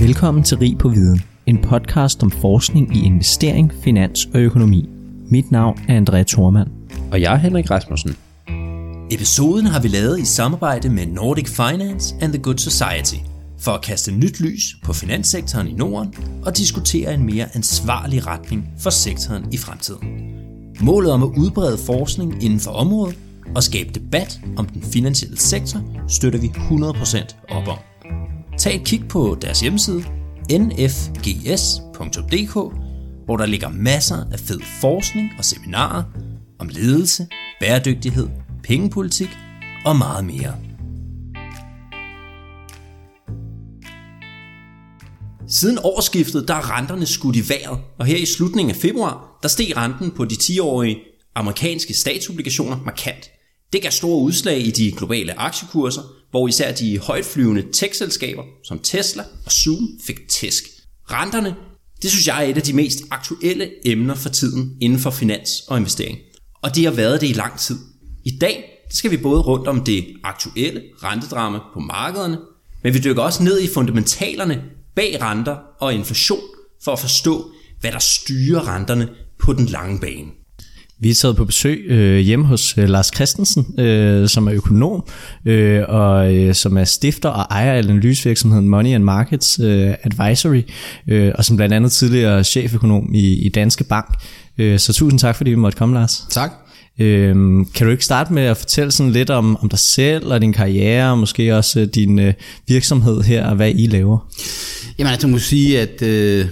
Velkommen til Rig på Viden, en podcast om forskning i investering, finans og økonomi. Mit navn er Andrea Thormand. Og jeg er Henrik Rasmussen. Episoden har vi lavet i samarbejde med Nordic Finance and the Good Society for at kaste nyt lys på finanssektoren i Norden og diskutere en mere ansvarlig retning for sektoren i fremtiden. Målet om at udbrede forskning inden for området og skabe debat om den finansielle sektor støtter vi 100% op om. Tag et kig på deres hjemmeside nfgs.dk, hvor der ligger masser af fed forskning og seminarer om ledelse, bæredygtighed, pengepolitik og meget mere. Siden årsskiftet, der er renterne skudt i vejret, og her i slutningen af februar, der steg renten på de 10-årige amerikanske statsobligationer markant. Det gav store udslag i de globale aktiekurser, hvor især de højtflyvende tech-selskaber som Tesla og Zoom fik tæsk. Renterne, det synes jeg er et af de mest aktuelle emner for tiden inden for finans og investering. Og det har været det i lang tid. I dag skal vi både rundt om det aktuelle rentedrama på markederne, men vi dykker også ned i fundamentalerne bag renter og inflation for at forstå, hvad der styrer renterne på den lange bane. Vi er taget på besøg øh, hjemme hos øh, Lars Christensen, øh, som er økonom, øh, og øh, som er stifter og ejer af analysevirksomheden Money and Markets øh, Advisory, øh, og som blandt andet tidligere cheføkonom i, i Danske Bank. Øh, så tusind tak, fordi vi måtte komme, Lars. Tak. Øh, kan du ikke starte med at fortælle sådan lidt om, om dig selv og din karriere, og måske også øh, din øh, virksomhed her, og hvad I laver? Jamen, altså, jeg må sige, at... Øh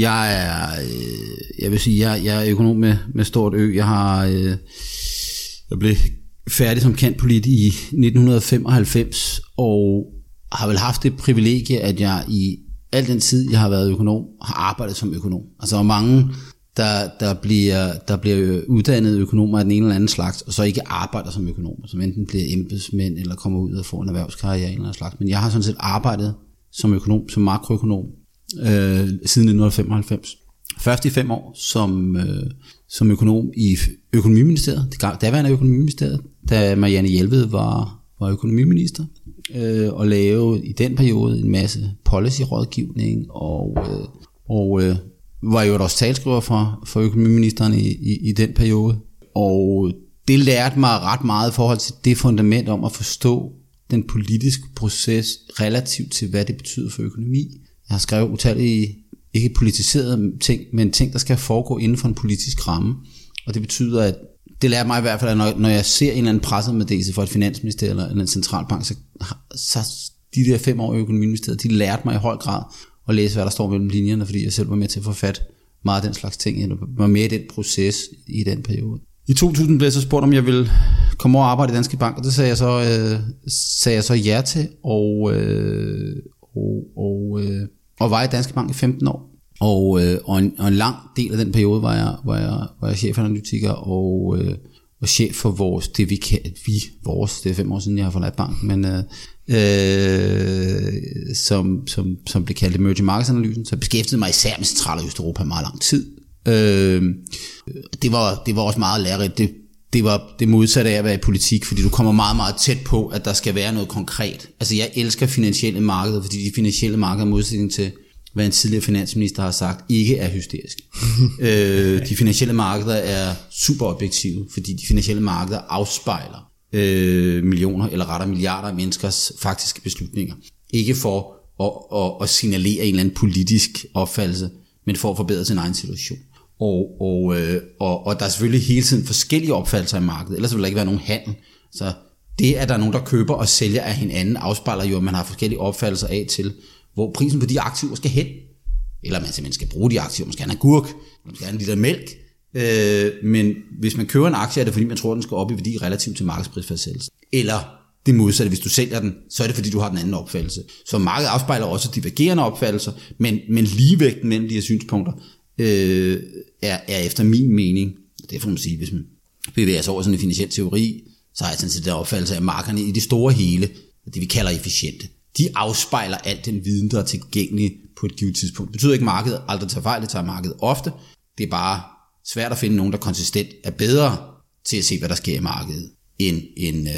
jeg er, øh, jeg vil sige, jeg, jeg er økonom med, med stort ø. Jeg har, øh, jeg blev færdig som kendt polit i 1995, og har vel haft det privilegie, at jeg i al den tid, jeg har været økonom, har arbejdet som økonom. Altså, der er mange, der, der, bliver, der bliver uddannet økonomer af den ene eller anden slags, og så ikke arbejder som økonomer, som enten bliver embedsmænd, eller kommer ud og får en erhvervskarriere af en eller anden slags. Men jeg har sådan set arbejdet som økonom, som makroøkonom, øh, siden 1995. Først i fem år som, øh, som økonom i Økonomiministeriet, det daværende Økonomiministeriet, da Marianne Hjelved var, var økonomiminister, øh, og lave i den periode en masse policy-rådgivning, og, øh, og øh, var jo også talskriver for, for økonomiministeren i, i, i den periode. Og det lærte mig ret meget i forhold til det fundament om at forstå den politiske proces relativt til, hvad det betyder for økonomi. Jeg har skrevet utallige, ikke politiserede ting, men ting, der skal foregå inden for en politisk ramme. Og det betyder, at det lærer mig i hvert fald, at når, når jeg ser en eller anden pressemeddelelse fra et finansminister eller en centralbank, så, så de der fem år i økonomiministeriet, de lærte mig i høj grad at læse, hvad der står mellem linjerne, fordi jeg selv var med til at få fat meget af den slags ting, eller var med i den proces i den periode. I 2000 blev jeg så spurgt, om jeg ville komme over og arbejde i Danske Bank, og det sagde jeg så, øh, sagde jeg så ja til, og, øh, og, og øh, og var i Danske Bank i 15 år. Og, øh, og, en, og en lang del af den periode var jeg, var jeg, var jeg chefanalytiker og, øh, og chef for vores, det vi kan, vi, vores, det er fem år siden, jeg har forladt banken, men øh, øh, som, som, som blev kaldt emerging markets analysen, så jeg beskæftigede mig især med Central- og Østeuropa meget lang tid. Øh, det, var, det var også meget lærerigt. Det, det var det modsatte af at være i politik, fordi du kommer meget, meget tæt på, at der skal være noget konkret. Altså jeg elsker finansielle markeder, fordi de finansielle markeder i modsætning til, hvad en tidligere finansminister har sagt, ikke er hysterisk. øh, de finansielle markeder er super objektive, fordi de finansielle markeder afspejler øh, millioner eller retter milliarder af menneskers faktiske beslutninger. Ikke for at, at, at signalere en eller anden politisk opfattelse, men for at forbedre sin egen situation. Og, og, øh, og, og der er selvfølgelig hele tiden forskellige opfattelser i markedet, ellers vil der ikke være nogen handel. Så det, at der er nogen, der køber og sælger af hinanden, afspejler jo, at man har forskellige opfattelser af til, hvor prisen på de aktiver skal hen. Eller man simpelthen skal bruge de aktiver, man skal have en agurk, man skal have en liter mælk. Øh, men hvis man køber en aktie, er det fordi, man tror, den skal op i værdi relativt til markedsprisfastsættelsen. Eller det modsatte, hvis du sælger den, så er det fordi, du har den anden opfattelse. Så markedet afspejler også divergerende opfattelser, men, men ligevægten mellem de her synspunkter øh, er, er efter min mening, det får man sige, hvis man bevæger sig over sådan en finansiel teori, så har jeg sådan set den opfattelse af, at markerne i det store hele, det vi kalder efficiente, de afspejler al den viden, der er tilgængelig på et givet tidspunkt. Det betyder ikke, at markedet aldrig tager fejl, det tager markedet ofte. Det er bare svært at finde nogen, der konsistent er bedre til at se, hvad der sker i markedet, end, end, øh,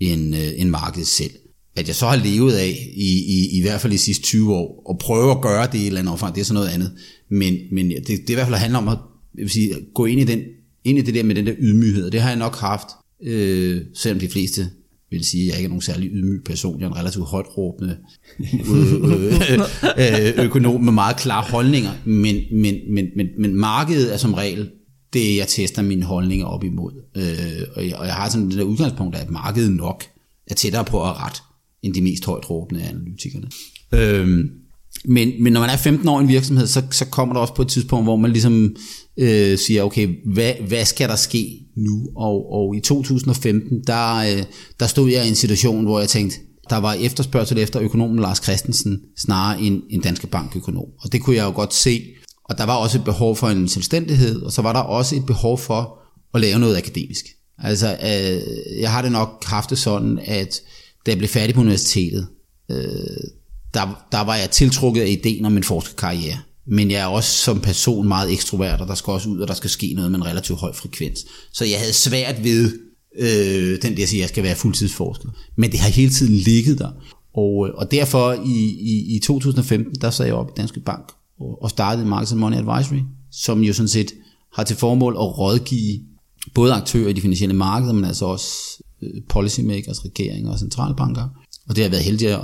end, øh, end markedet selv at jeg så har levet af, i, i, i hvert fald de sidste 20 år, og prøve at gøre det i et eller andet omfang, det er så noget andet. Men, men det, det er i hvert fald handler om at jeg vil sige, gå ind i, den, ind i det der med den der ydmyghed, det har jeg nok haft, øh, selvom de fleste vil sige, at jeg ikke er nogen særlig ydmyg person. Jeg er en relativt højt råbende øh, øh, øh, økonom med meget klare holdninger, men, men, men, men, men markedet er som regel det, jeg tester mine holdninger op imod. Øh, og, jeg, og jeg har sådan det der udgangspunkt, at markedet nok er tættere på at ret end de mest højt råbende analytikerne. Øhm, men, men når man er 15 år i en virksomhed, så, så kommer der også på et tidspunkt, hvor man ligesom øh, siger, okay, hvad, hvad skal der ske nu? Og, og i 2015, der, øh, der stod jeg i en situation, hvor jeg tænkte, der var efterspørgsel efter økonomen Lars Christensen, snarere end en danske bankøkonom. Og det kunne jeg jo godt se. Og der var også et behov for en selvstændighed, og så var der også et behov for at lave noget akademisk. Altså, øh, jeg har det nok haft det sådan, at da jeg blev færdig på universitetet, øh, der, der var jeg tiltrukket af ideen om en forskerkarriere. Men jeg er også som person meget ekstrovert, og der skal også ud, og der skal ske noget med en relativt høj frekvens. Så jeg havde svært ved øh, den der siger, at jeg skal være fuldtidsforsker. Men det har hele tiden ligget der. Og, øh, og derfor i, i, i 2015, der sad jeg op i Danske Bank og, og startede Markets Money Advisory, som jo sådan set har til formål at rådgive både aktører i de finansielle markeder, men altså også Øh, policymakers, regeringer og centralbanker og det har jeg været heldig at, at,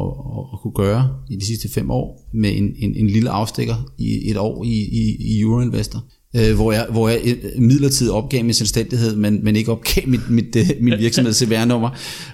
at, at, at kunne gøre i de sidste fem år med en, en, en lille afstikker i et år i, i, i Euroinvestor. Øh, hvor, jeg, hvor jeg øh, midlertidigt opgav min selvstændighed, men, men ikke opgav mit, mit, øh, mit, mit virksomheds CVR-nummer.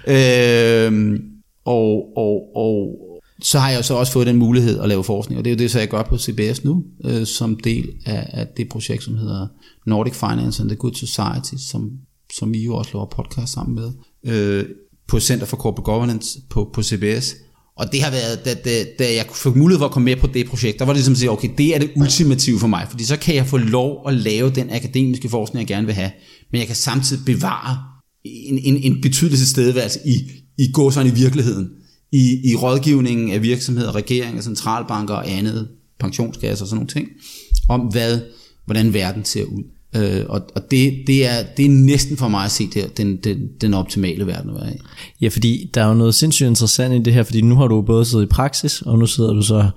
Øh, og, og, og så har jeg så også fået den mulighed at lave forskning, og det er jo det, så jeg gør på CBS nu, øh, som del af, af det projekt, som hedder Nordic Finance and the Good Society, som, som I jo også laver podcast sammen med. Øh, på Center for Corporate Governance på, på CBS. Og det har været, da, da, da jeg fik mulighed for at komme med på det projekt, der var det ligesom at sige, okay, det er det ultimative for mig, fordi så kan jeg få lov at lave den akademiske forskning, jeg gerne vil have, men jeg kan samtidig bevare en, en, en betydelig tilstedeværelse i, i gåsøjne i virkeligheden, i, i rådgivningen af virksomheder, regeringer, centralbanker og andet, pensionskasser og sådan nogle ting, om hvad, hvordan verden ser ud. Øh, og og det, det, er, det er næsten for mig at se det, den, den, den optimale verden at være i. Ja, fordi der er jo noget sindssygt interessant i det her, fordi nu har du både siddet i praksis, og nu sidder du så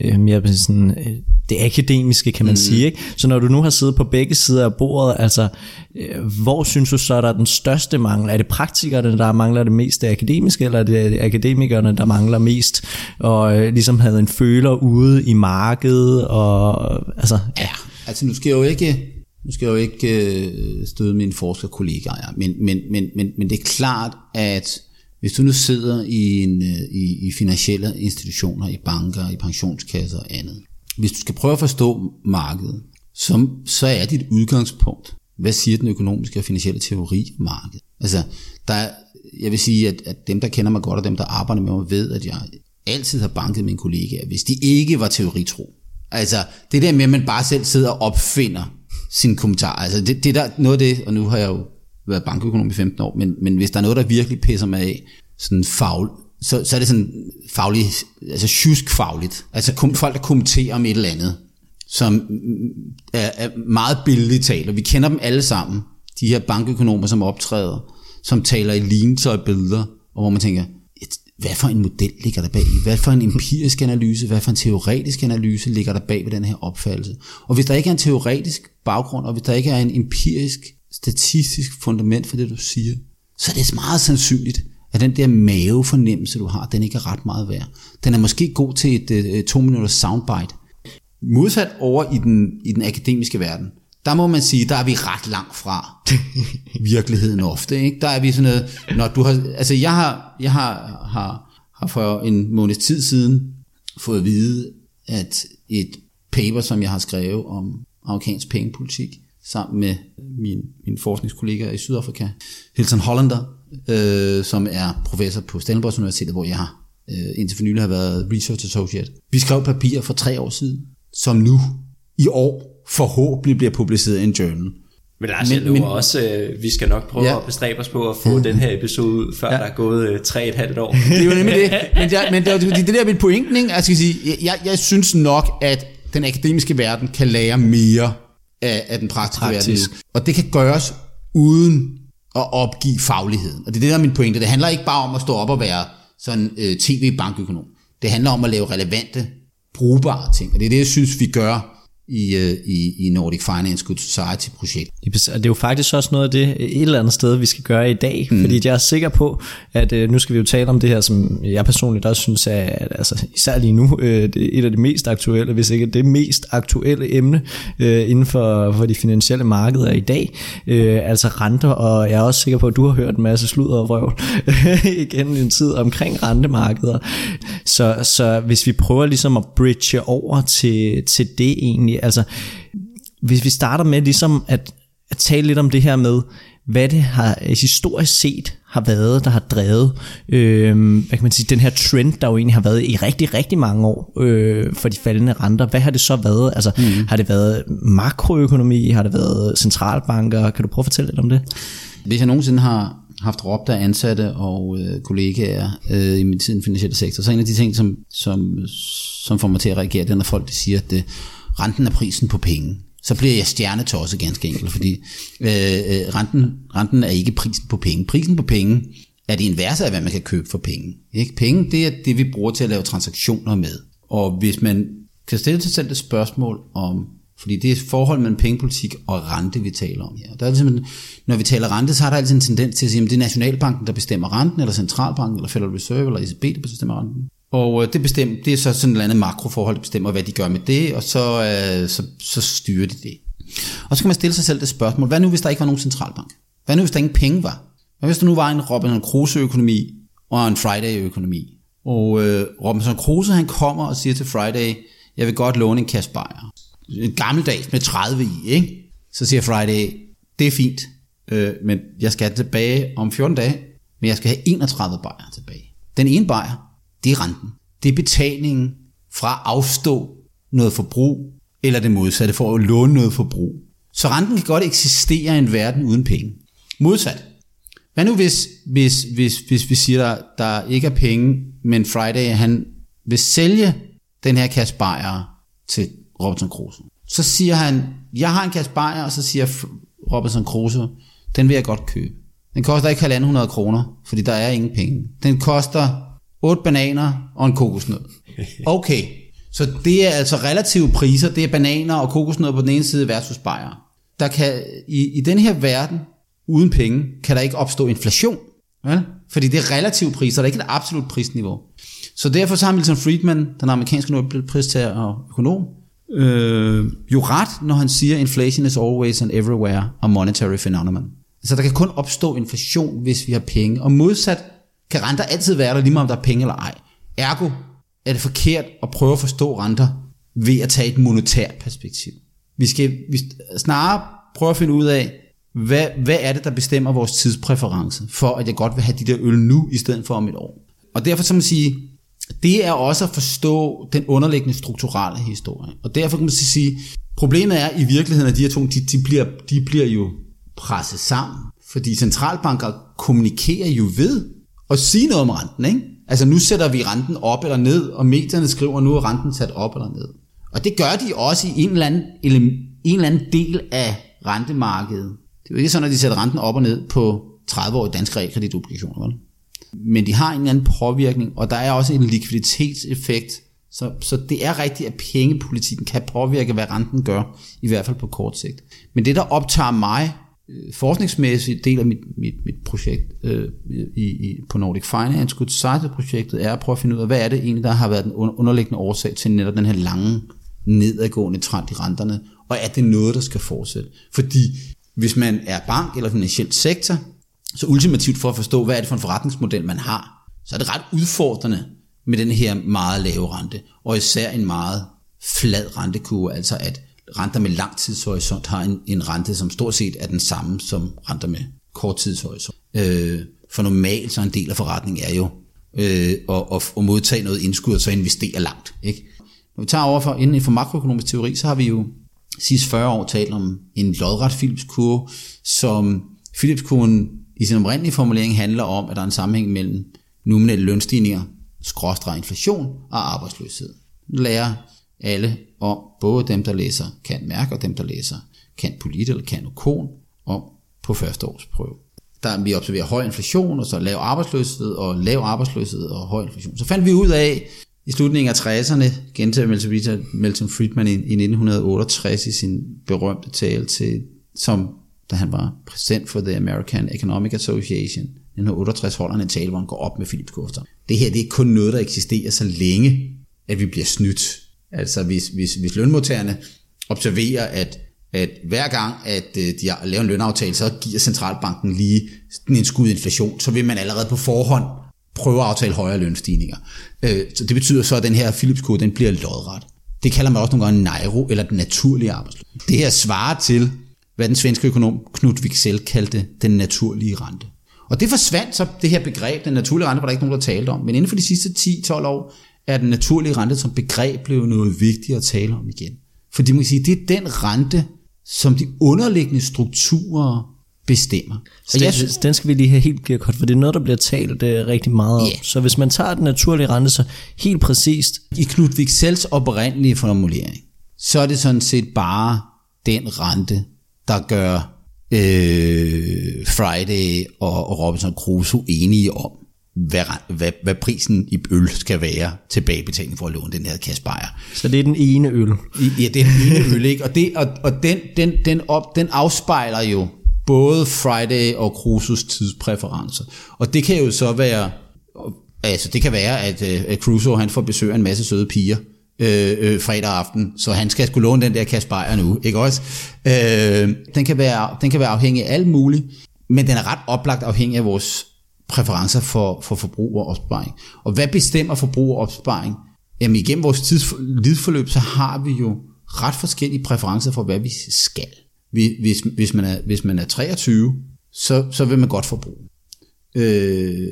øh, mere på sådan, øh, det akademiske, kan man mm. sige. Ikke? Så når du nu har siddet på begge sider af bordet, altså, øh, hvor synes du så, der er den største mangel? Er det praktikerne, der mangler det mest det akademiske, eller er det akademikerne, der mangler mest, og øh, ligesom havde en føler ude i markedet? Og, altså, ja. Altså nu skal jeg jo ikke nu skal jeg jo ikke øh, støde mine forskerkollegaer, men, men, men, men, men det er klart, at hvis du nu sidder i, en, øh, i, i finansielle institutioner, i banker, i pensionskasser og andet, hvis du skal prøve at forstå markedet, så, så er dit udgangspunkt, hvad siger den økonomiske og finansielle teori om markedet? Altså, der er, jeg vil sige, at, at dem, der kender mig godt, og dem, der arbejder med mig, ved, at jeg altid har banket mine kollegaer, hvis de ikke var teoritro. Altså, det der med, at man bare selv sidder og opfinder sin kommentar. Altså det, det der noget af det, og nu har jeg jo været bankøkonom i 15 år, men, men hvis der er noget, der virkelig pisser mig af, sådan fagl, så, så er det sådan fagligt, altså tjusk fagligt. Altså kom, folk, der kommenterer om et eller andet, som er, er meget billigt taler. vi kender dem alle sammen, de her bankøkonomer, som optræder, som taler i lignelser billeder, og hvor man tænker, hvad for en model ligger der bag? Hvad for en empirisk analyse, hvad for en teoretisk analyse ligger der bag ved den her opfattelse? Og hvis der ikke er en teoretisk baggrund, og hvis der ikke er en empirisk, statistisk fundament for det, du siger, så er det meget sandsynligt, at den der mavefornemmelse, du har, den ikke er ret meget værd. Den er måske god til et, et, et to minutters soundbite. Modsat over i den, i den akademiske verden, der må man sige, der er vi ret langt fra virkeligheden ofte. Ikke? Der er vi sådan noget, når du har, altså jeg har, jeg har, har, har for en måneds tid siden fået at vide, at et paper, som jeg har skrevet om amerikansk pengepolitik, sammen med min, min forskningskollega i Sydafrika, Hilton Hollander, øh, som er professor på Stellenbosch Universitet, hvor jeg har øh, indtil for nylig har været research associate. Vi skrev papir for tre år siden, som nu i år forhåbentlig bliver publiceret i en journal. Men Lars, jeg men, også, øh, vi skal nok prøve ja. at bestræbe os på at få den her episode ud, før ja. der er gået øh, tre et halvt år. Det er jo nemlig det. Men, det, men det, er, det, det der mit pointen, ikke? Altså, jeg, skal sige, jeg, jeg synes nok, at den akademiske verden kan lære mere af, af den praktiske Praktisk. verden. Og det kan gøres uden at opgive fagligheden. Og det er det, der er min pointe. Det handler ikke bare om at stå op og være sådan øh, tv-bankøkonom. Det handler om at lave relevante, brugbare ting. Og det er det, jeg synes, vi gør i, øh, i, i Nordic Finance Good Society projekt. Det er jo faktisk også noget af det et eller andet sted, vi skal gøre i dag, mm. fordi jeg er sikker på, at øh, nu skal vi jo tale om det her, som jeg personligt også synes er, at, altså især lige nu, øh, det er et af de mest aktuelle, hvis ikke det mest aktuelle emne øh, inden for, for de finansielle markeder i dag, øh, altså renter, og jeg er også sikker på, at du har hørt en masse sludder og vrøvl igen en tid omkring rentemarkeder. Så, så hvis vi prøver ligesom at bridge over til, til det egentlig, altså hvis vi starter med ligesom at, at tale lidt om det her med, hvad det har historisk set har været, der har drevet øh, hvad kan man sige, den her trend, der jo egentlig har været i rigtig, rigtig mange år øh, for de faldende renter. Hvad har det så været? Altså, mm. Har det været makroøkonomi? Har det været centralbanker? Kan du prøve at fortælle lidt om det? Hvis jeg nogensinde har haft råbt af ansatte og øh, kollegaer øh, i min tid i den finansielle sektor, så en af de ting, som, som, som får mig til at reagere, det er, når folk de siger, at det, renten er prisen på penge. Så bliver jeg stjernetosset ganske enkelt, fordi øh, øh, renten, renten er ikke prisen på penge. Prisen på penge er det inverse af, hvad man kan købe for penge. Ikke? Penge, det er det, vi bruger til at lave transaktioner med. Og hvis man kan stille sig selv et spørgsmål om, fordi det er forhold mellem pengepolitik og rente, vi taler om her. Der er simpelthen, når vi taler rente, så har der altid en tendens til at sige, at det er Nationalbanken, der bestemmer renten, eller Centralbanken, eller Federal Reserve, eller ECB, der bestemmer renten. Og øh, det, bestemmer, det er så sådan et eller andet makroforhold, der bestemmer, hvad de gør med det, og så, øh, så, så styrer de det. Og så kan man stille sig selv det spørgsmål, hvad nu hvis der ikke var nogen centralbank? Hvad nu hvis der ingen penge var? Hvad hvis der nu var en Robinson Crusoe-økonomi og en Friday-økonomi? Og øh, Robinson Crusoe han kommer og siger til Friday, jeg vil godt låne en kasse bajer. En gammeldags med 30 i, ikke? Så siger Friday, det er fint, øh, men jeg skal have tilbage om 14 dage, men jeg skal have 31 bajer tilbage. Den ene bajer, det er renten. Det er betalingen fra at afstå noget forbrug, eller det modsatte, for at låne noget forbrug. Så renten kan godt eksistere i en verden uden penge. Modsat. Hvad nu hvis, hvis, hvis, hvis vi siger, der, der ikke er penge, men Friday han vil sælge den her kasse til Robinson Crusoe. Så siger han, jeg har en kasse og så siger Robinson Crusoe, den vil jeg godt købe. Den koster ikke 1.500 kroner, fordi der er ingen penge. Den koster 8 bananer og en kokosnød. Okay, så det er altså relative priser, det er bananer og kokosnød på den ene side versus bajer. Der kan, i, i den her verden, uden penge, kan der ikke opstå inflation. Ja? Fordi det er relative priser, der er ikke et absolut prisniveau. Så derfor så har Milton Friedman, den amerikanske Nobelpristager og økonom, øh, jo ret, når han siger, inflation is always and everywhere a monetary phenomenon. Så der kan kun opstå inflation, hvis vi har penge. Og modsat kan renter altid være der, lige meget om der er penge eller ej. Ergo er det forkert at prøve at forstå renter ved at tage et monetært perspektiv. Vi skal vi snarere prøve at finde ud af, hvad, hvad er det, der bestemmer vores tidspræference, for at jeg godt vil have de der øl nu, i stedet for om et år. Og derfor så man sige, det er også at forstå den underliggende strukturelle historie. Og derfor kan man sige, problemet er i virkeligheden, at de her to, de, de, bliver, de bliver jo presset sammen. Fordi centralbanker kommunikerer jo ved, at sige noget om renten. Ikke? Altså nu sætter vi renten op eller ned, og medierne skriver, nu er renten sat op eller ned. Og det gør de også i en eller anden, en eller anden del af rentemarkedet. Det er jo ikke sådan, at de sætter renten op og ned på 30-årige danske realkreditobligationer. Vel? Men de har en eller anden påvirkning, og der er også en likviditetseffekt. Så, så det er rigtigt, at pengepolitikken kan påvirke, hvad renten gør, i hvert fald på kort sigt. Men det, der optager mig Øh, forskningsmæssig del af mit, mit, mit projekt øh, i, i, på Nordic Finance Good Society-projektet er at prøve at finde ud af, hvad er det egentlig, der har været den underliggende årsag til netop den her lange nedadgående trend i renterne, og er det noget, der skal fortsætte? Fordi hvis man er bank eller finansiel sektor, så ultimativt for at forstå, hvad er det for en forretningsmodel, man har, så er det ret udfordrende med den her meget lave rente, og især en meget flad rentekurve, altså at renter med lang tidshorisont har en, en rente, som stort set er den samme som renter med kort tidshorisont. Øh, for normalt så en del af forretningen er jo øh, at, at, at modtage noget indskud og så investere langt. Ikke? Når vi tager over for, inden for makroøkonomisk teori, så har vi jo sidste 40 år talt om en lodret Philips-kurve, som Philips-kurven i sin oprindelige formulering handler om, at der er en sammenhæng mellem nominelle lønstigninger, skråstreg inflation og arbejdsløshed. Lærer alle om, både dem, der læser kan mærke, og dem, der læser kan polit eller kan okon, om på første års prøve. der vi observerer høj inflation, og så lav arbejdsløshed, og lav arbejdsløshed og høj inflation. Så fandt vi ud af, i slutningen af 60'erne, gentager Milton Friedman i, i 1968 i sin berømte tale til, som da han var præsident for the American Economic Association, 1968 holder han en tale, hvor han går op med Philip Kofter. Det her det er kun noget, der eksisterer så længe, at vi bliver snydt. Altså hvis, hvis, hvis lønmodtagerne observerer, at, at hver gang, at øh, de laver en lønaftale, så giver centralbanken lige en skud inflation, så vil man allerede på forhånd prøve at aftale højere lønstigninger. Øh, så det betyder så, at den her Philips kode, den bliver lodret. Det kalder man også nogle gange Nairo, eller den naturlige arbejdsløshed. Det her svarer til, hvad den svenske økonom Knud Wicksell kaldte den naturlige rente. Og det forsvandt så, det her begreb, den naturlige rente, var der ikke nogen, der talte om. Men inden for de sidste 10-12 år, er den naturlige rente som begreb blevet noget vigtigt at tale om igen. Fordi man kan sige, det er den rente, som de underliggende strukturer bestemmer. Så den, jeg synes, den skal vi lige have helt godt, for det er noget, der bliver talt er rigtig meget om. Yeah. Så hvis man tager den naturlige rente, så helt præcist. I Knud Wicksels oprindelige formulering, så er det sådan set bare den rente, der gør øh, Friday og, og Robinson Crusoe enige om, hvad, hvad, hvad prisen i øl skal være tilbagebetaling for at låne den her kasse bajer. Så det er den ene øl? Ja, det er den ene øl, ikke? Og, det, og, og den, den, den, op, den afspejler jo både Friday og Crusoes tidspræferencer. Og det kan jo så være, altså det kan være, at, øh, at Crusoe han får besøg af en masse søde piger, øh, øh, fredag aften, så han skal skulle låne den der kasse bajer nu, ikke også? Øh, den, kan være, den kan være afhængig af alt muligt, men den er ret oplagt afhængig af vores præferencer for, for forbrug og opsparing. Og hvad bestemmer forbrug og opsparing? Jamen igennem vores tidsforløb, så har vi jo ret forskellige præferencer for, hvad vi skal. Hvis, hvis, man, er, hvis man er 23, så, så vil man godt forbruge. Øh,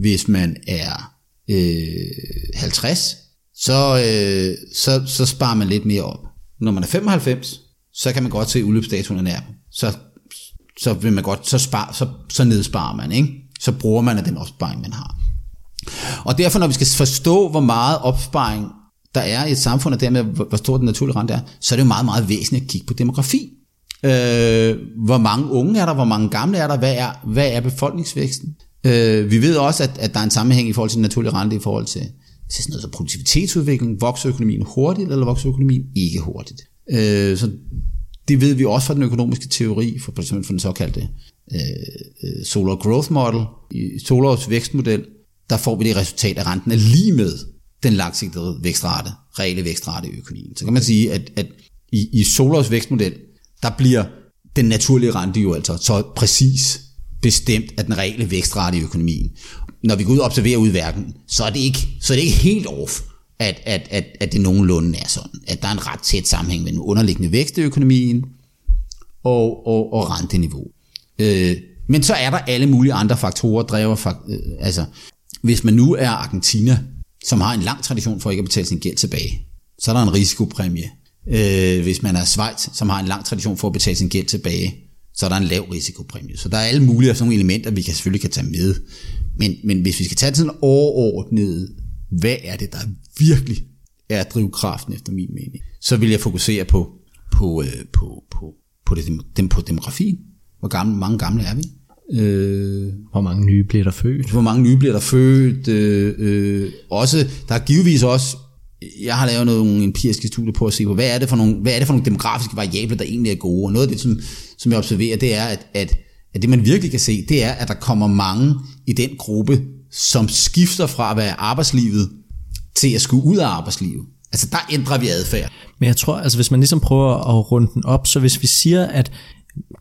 hvis man er øh, 50, så, øh, så, så sparer man lidt mere op. Når man er 95, så kan man godt se udløbsdatoen er nær. Så, så vil man godt, så, spar, så, så nedsparer man, ikke? Så bruger man af den opsparing, man har. Og derfor, når vi skal forstå, hvor meget opsparing der er i et samfund, og dermed hvor stor den naturlige rente er, så er det jo meget, meget væsentligt at kigge på demografi. Øh, hvor mange unge er der, hvor mange gamle er der, hvad er, hvad er befolkningsvæksten? Øh, vi ved også, at, at der er en sammenhæng i forhold til den naturlige rente, i forhold til, til sådan noget som produktivitetsudvikling. Vokser økonomien hurtigt, eller vokser økonomien ikke hurtigt? Øh, så det ved vi også fra den økonomiske teori, for eksempel fra den såkaldte øh, øh Solar Growth Model. I Solars vækstmodel, der får vi det resultat, at renten er lige med den langsigtede vækstrate, reelle vækstrate i økonomien. Så kan man sige, at, at i, i Solars vækstmodel, der bliver den naturlige rente jo altså så præcis bestemt af den reelle vækstrate i økonomien. Når vi går ud og observerer ud i verden, så er det ikke, så er det ikke helt off, at, at, at, at det nogenlunde er sådan. At der er en ret tæt sammenhæng mellem underliggende vækst i økonomien og, og, og renteniveau. Øh, men så er der alle mulige andre faktorer, drever, øh, altså hvis man nu er Argentina, som har en lang tradition for ikke at betale sin gæld tilbage, så er der en risikopræmie Øh, hvis man er Schweiz, som har en lang tradition for at betale sin gæld tilbage, så er der en lav risikopræmie. Så der er alle mulige sådan nogle elementer, vi kan selvfølgelig kan tage med. Men, men hvis vi skal tage sådan overordnet, hvad er det, der virkelig er drivkraften efter min mening, så vil jeg fokusere på, på, øh, på, på, på, det, på demografien. Hvor gamle, mange gamle er vi? Øh, hvor mange nye bliver der født? Hvor mange nye bliver der født? Øh, øh, også, der er givetvis også jeg har lavet nogle empiriske studier på at se på, hvad er det for nogle, hvad er det for nogle demografiske variabler, der egentlig er gode. Og noget af det, som, som jeg observerer, det er, at, at, at det man virkelig kan se, det er, at der kommer mange i den gruppe, som skifter fra at være arbejdslivet til at skulle ud af arbejdslivet. Altså der ændrer vi adfærd. Men jeg tror, altså hvis man ligesom prøver at runde den op, så hvis vi siger, at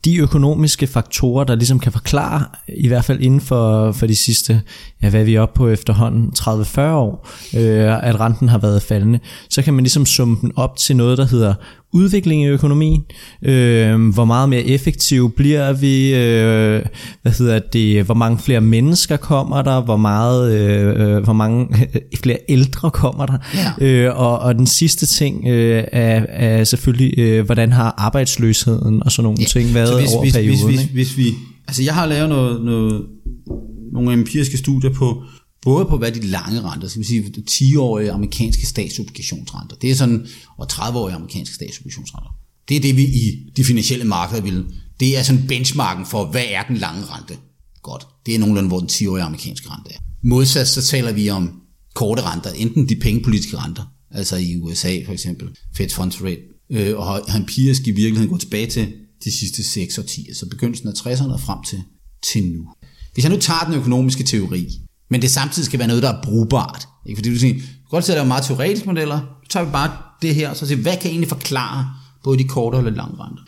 de økonomiske faktorer, der ligesom kan forklare, i hvert fald inden for, for de sidste, ja, hvad er vi oppe på efterhånden, 30-40 år, øh, at renten har været faldende, så kan man ligesom summe den op til noget, der hedder udvikling i økonomien, øh, hvor meget mere effektiv bliver vi, øh, hvad hedder det, hvor mange flere mennesker kommer der, hvor meget, øh, hvor mange flere ældre kommer der, ja. øh, og, og den sidste ting øh, er, er selvfølgelig, øh, hvordan har arbejdsløsheden og sådan nogle ja. ting været hvis, over hvis, perioden. Hvis, hvis, hvis vi, altså jeg har lavet noget, noget, nogle empiriske studier på, både på hvad de lange renter, skal vi sige 10-årige amerikanske statsobligationsrenter, det er sådan, og 30-årige amerikanske statsobligationsrenter. Det er det, vi i de finansielle markeder vil Det er sådan benchmarken for, hvad er den lange rente? Godt. Det er nogenlunde, hvor den 10-årige amerikanske rente er. Modsat så taler vi om korte renter, enten de pengepolitiske renter, altså i USA for eksempel, Fed Funds Rate, øh, og har empirisk i virkeligheden gået tilbage til de sidste 6 årtier, så begyndelsen af 60'erne og frem til, til nu. Hvis jeg nu tager den økonomiske teori, men det samtidig skal være noget, der er brugbart, ikke? fordi du siger, du kan godt se, at der er meget teoretiske modeller, så tager vi bare det her, og så siger, hvad kan egentlig forklare både de korte og lidt lange renter?